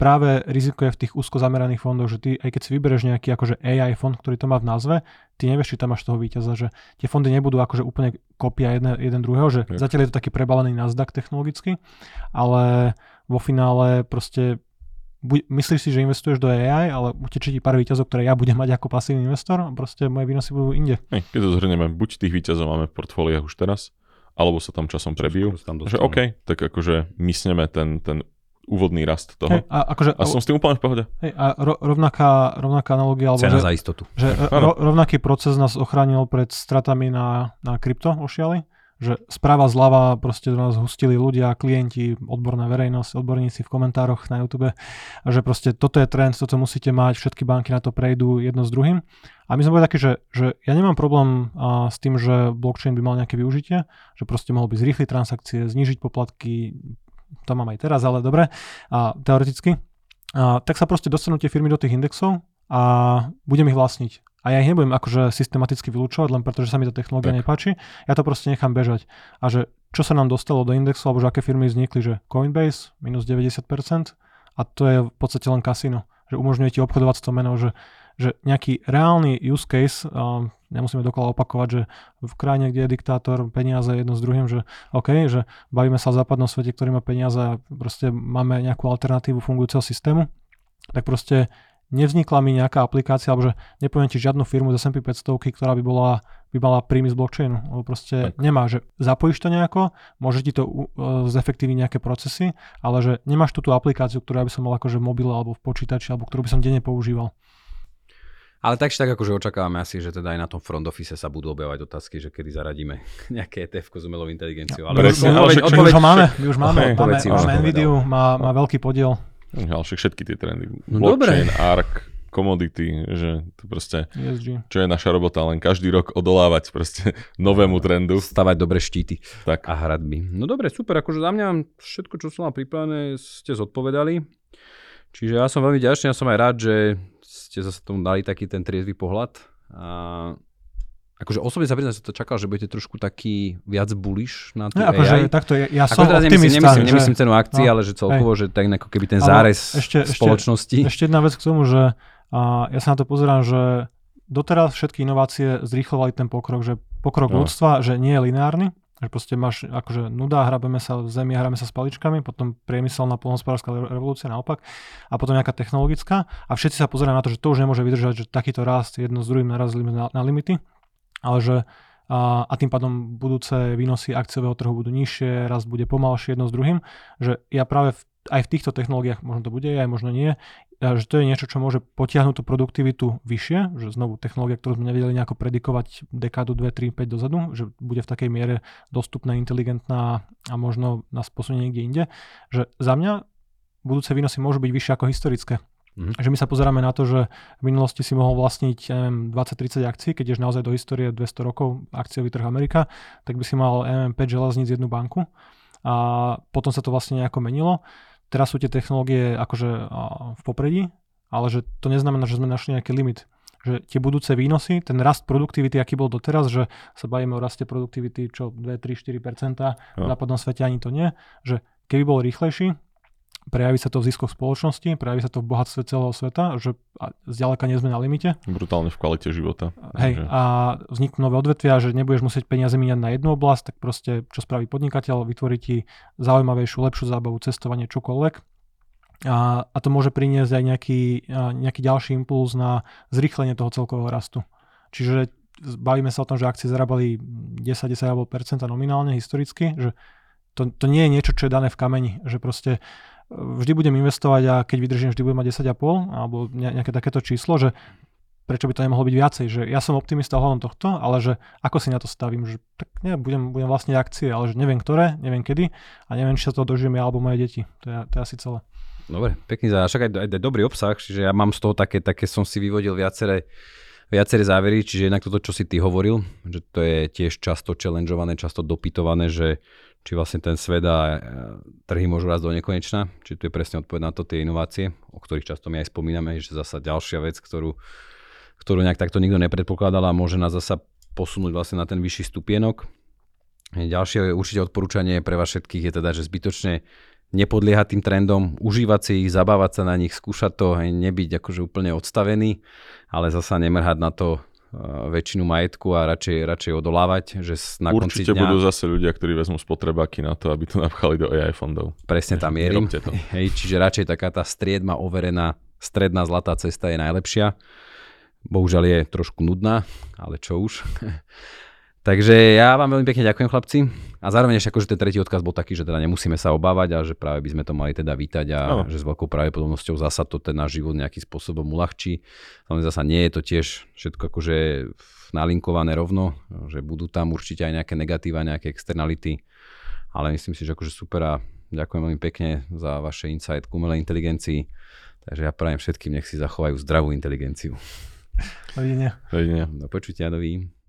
Práve riziko je v tých úzko zameraných fondoch, že ty, aj keď si vyberieš nejaký akože AI fond, ktorý to má v názve, ty nevieš, či tam máš toho víťaza, že tie fondy nebudú akože úplne kopia jeden, jeden druhého, že okay. zatiaľ je to taký prebalený Nasdaq technologicky, ale vo finále proste buď, myslíš si, že investuješ do AI, ale utečí ti pár výťazov, ktoré ja budem mať ako pasívny investor proste moje výnosy budú inde. Hey, keď to zhrnieme, buď tých výťazov máme v portfóliách už teraz, alebo sa tam časom prebijú. Tam že OK, tak akože mysneme ten, ten úvodný rast toho. Hey, a, akože, a som s tým úplne v pohode. Hey, a ro, rovnaká, rovnaká analogia, alebo Cena že, za istotu. Že ro, rovnaký proces nás ochránil pred stratami na, na krypto ošiali že správa zľava proste do nás hustili ľudia, klienti, odborná verejnosť, odborníci v komentároch na YouTube a že proste toto je trend, toto musíte mať, všetky banky na to prejdú jedno s druhým. A my sme boli takí, že, že ja nemám problém a, s tým, že blockchain by mal nejaké využitie, že proste mohol by zrýchliť transakcie, znižiť poplatky, to mám aj teraz, ale dobre, a teoreticky. A, tak sa proste dostanú tie firmy do tých indexov a budem ich vlastniť a ja ich nebudem akože systematicky vylúčovať, len preto, že sa mi tá technológia tak. nepáči. Ja to proste nechám bežať. A že čo sa nám dostalo do indexu, alebo že aké firmy vznikli, že Coinbase minus 90% a to je v podstate len kasino. Že umožňuje ti obchodovať s tou menou, že, že nejaký reálny use case, uh, nemusíme dokola opakovať, že v krajine, kde je diktátor, peniaze jedno s druhým, že OK, že bavíme sa o západnom svete, ktorý má peniaze a proste máme nejakú alternatívu fungujúceho systému, tak proste nevznikla mi nejaká aplikácia, alebo že nepoviem ti žiadnu firmu z S&P 500, ktorá by bola by mala príjmy z blockchainu, lebo proste tak. nemá, že zapojíš to nejako, môže ti to uh, zefektívniť nejaké procesy, ale že nemáš tú, tú aplikáciu, ktorú by som mal akože v mobile alebo v počítači, alebo ktorú by som denne používal. Ale tak tak akože očakávame asi, že teda aj na tom front office sa budú objavať otázky, že kedy zaradíme nejaké ETF s umelou inteligenciou. Ale, Presne, ale odpoveď, odpoveď, my už máme, my už máme, okay. máme, máme, máme Nvidia, má, má veľký podiel. Ale všetky tie trendy. No Blockchain, dobre. ARK, commodity, že to proste, ESG. čo je naša robota, len každý rok odolávať proste novému trendu. Stavať dobre štíty tak. a hradby. No dobre, super, akože za mňa všetko, čo som mal pripravené, ste zodpovedali. Čiže ja som veľmi ďačný, ja som aj rád, že ste zase tomu dali taký ten triezvy pohľad. A Akože osobne sa priznám, že to čakal, že budete trošku taký viac bullish na tú no, akože. Takto, ja, ja som teraz optimista. Nemyslím, nemyslím, že... cenu akcií, no, ale že celkovo, hej. že tak ako keby ten zárez ešte, spoločnosti. Ešte, ešte jedna vec k tomu, že a ja sa na to pozerám, že doteraz všetky inovácie zrýchlovali ten pokrok, že pokrok no. ľudstva, že nie je lineárny, že proste máš akože nuda, hrabeme sa v zemi, hráme sa s paličkami, potom priemyselná polnospodárska revolúcia naopak a potom nejaká technologická a všetci sa pozerajú na to, že to už nemôže vydržať, že takýto rast jedno s druhým narazili na, na limity, ale že a, a tým pádom budúce výnosy akciového trhu budú nižšie, rast bude pomalšie jedno s druhým, že ja práve v, aj v týchto technológiách, možno to bude, aj možno nie, že to je niečo, čo môže potiahnuť tú produktivitu vyššie, že znovu technológia, ktorú sme nevedeli nejako predikovať dekádu 2, 3, 5 dozadu, že bude v takej miere dostupná, inteligentná a možno nás posunie niekde inde, že za mňa budúce výnosy môžu byť vyššie ako historické. Mm-hmm. Že my sa pozeráme na to, že v minulosti si mohol vlastniť neviem, 20-30 akcií, keď ješ naozaj do histórie 200 rokov akciový trh Amerika, tak by si mal neviem, 5 železníc, jednu banku a potom sa to vlastne nejako menilo teraz sú tie technológie akože v popredí, ale že to neznamená, že sme našli nejaký limit. Že tie budúce výnosy, ten rast produktivity, aký bol doteraz, že sa bavíme o raste produktivity, čo 2, 3, 4%, v západnom svete ani to nie, že keby bol rýchlejší, prejaví sa to v ziskoch spoločnosti, prejaví sa to v bohatstve celého sveta, že zďaleka nie sme na limite. Brutálne v kvalite života. Hej, a vzniknú nové odvetvia, že nebudeš musieť peniaze míňať na jednu oblasť, tak proste čo spraví podnikateľ, vytvorí ti zaujímavejšiu, lepšiu zábavu, cestovanie, čokoľvek. A, a to môže priniesť aj nejaký, nejaký ďalší impuls na zrýchlenie toho celkového rastu. Čiže bavíme sa o tom, že akcie zarábali 10-10% nominálne historicky, že to, to nie je niečo, čo je dané v kameni, že proste vždy budem investovať a keď vydržím, vždy budem mať 10,5 alebo nejaké takéto číslo, že prečo by to nemohlo byť viacej, že ja som optimista ohľadom tohto, ale že ako si na to stavím, že tak nie, budem, budem vlastne akcie, ale že neviem ktoré, neviem kedy a neviem, či sa to dožijem ja alebo moje deti. To je, to je asi celé. Dobre, pekný záver. Však aj, aj, aj dobrý obsah, čiže ja mám z toho také, také som si vyvodil viaceré, viaceré závery, čiže jednak toto, čo si ty hovoril, že to je tiež často challengeované, často dopytované, že či vlastne ten svet a e, trhy môžu raz do nekonečna. Či tu je presne odpoveď na to tie inovácie, o ktorých často my aj spomíname, že zasa ďalšia vec, ktorú, ktorú nejak takto nikto nepredpokladal a môže nás zasa posunúť vlastne na ten vyšší stupienok. Ďalšie určite odporúčanie pre vás všetkých je teda, že zbytočne nepodliehať tým trendom, užívať si ich, zabávať sa na nich, skúšať to, nebyť akože úplne odstavený, ale zasa nemrhať na to väčšinu majetku a radšej, radšej odolávať, že na Určite konci dňa... budú zase ľudia, ktorí vezmú spotrebáky na to, aby to napchali do AI fondov. Presne tam mierim. Hej, čiže radšej taká tá striedma overená, stredná zlatá cesta je najlepšia. Bohužiaľ je trošku nudná, ale čo už. Takže ja vám veľmi pekne ďakujem chlapci. A zároveň ešte akože ten tretí odkaz bol taký, že teda nemusíme sa obávať a že práve by sme to mali teda vítať a no. že s veľkou pravdepodobnosťou zasa to ten náš život nejakým spôsobom uľahčí. Samozrejme zasa nie je to tiež všetko akože nalinkované rovno, že budú tam určite aj nejaké negatíva, nejaké externality, ale myslím si, že akože super a ďakujem veľmi pekne za vaše insight k umelej inteligencii. Takže ja prajem všetkým, nech si zachovajú zdravú inteligenciu. Dovidenia. Dovidenia. Do počutia, dovidenia.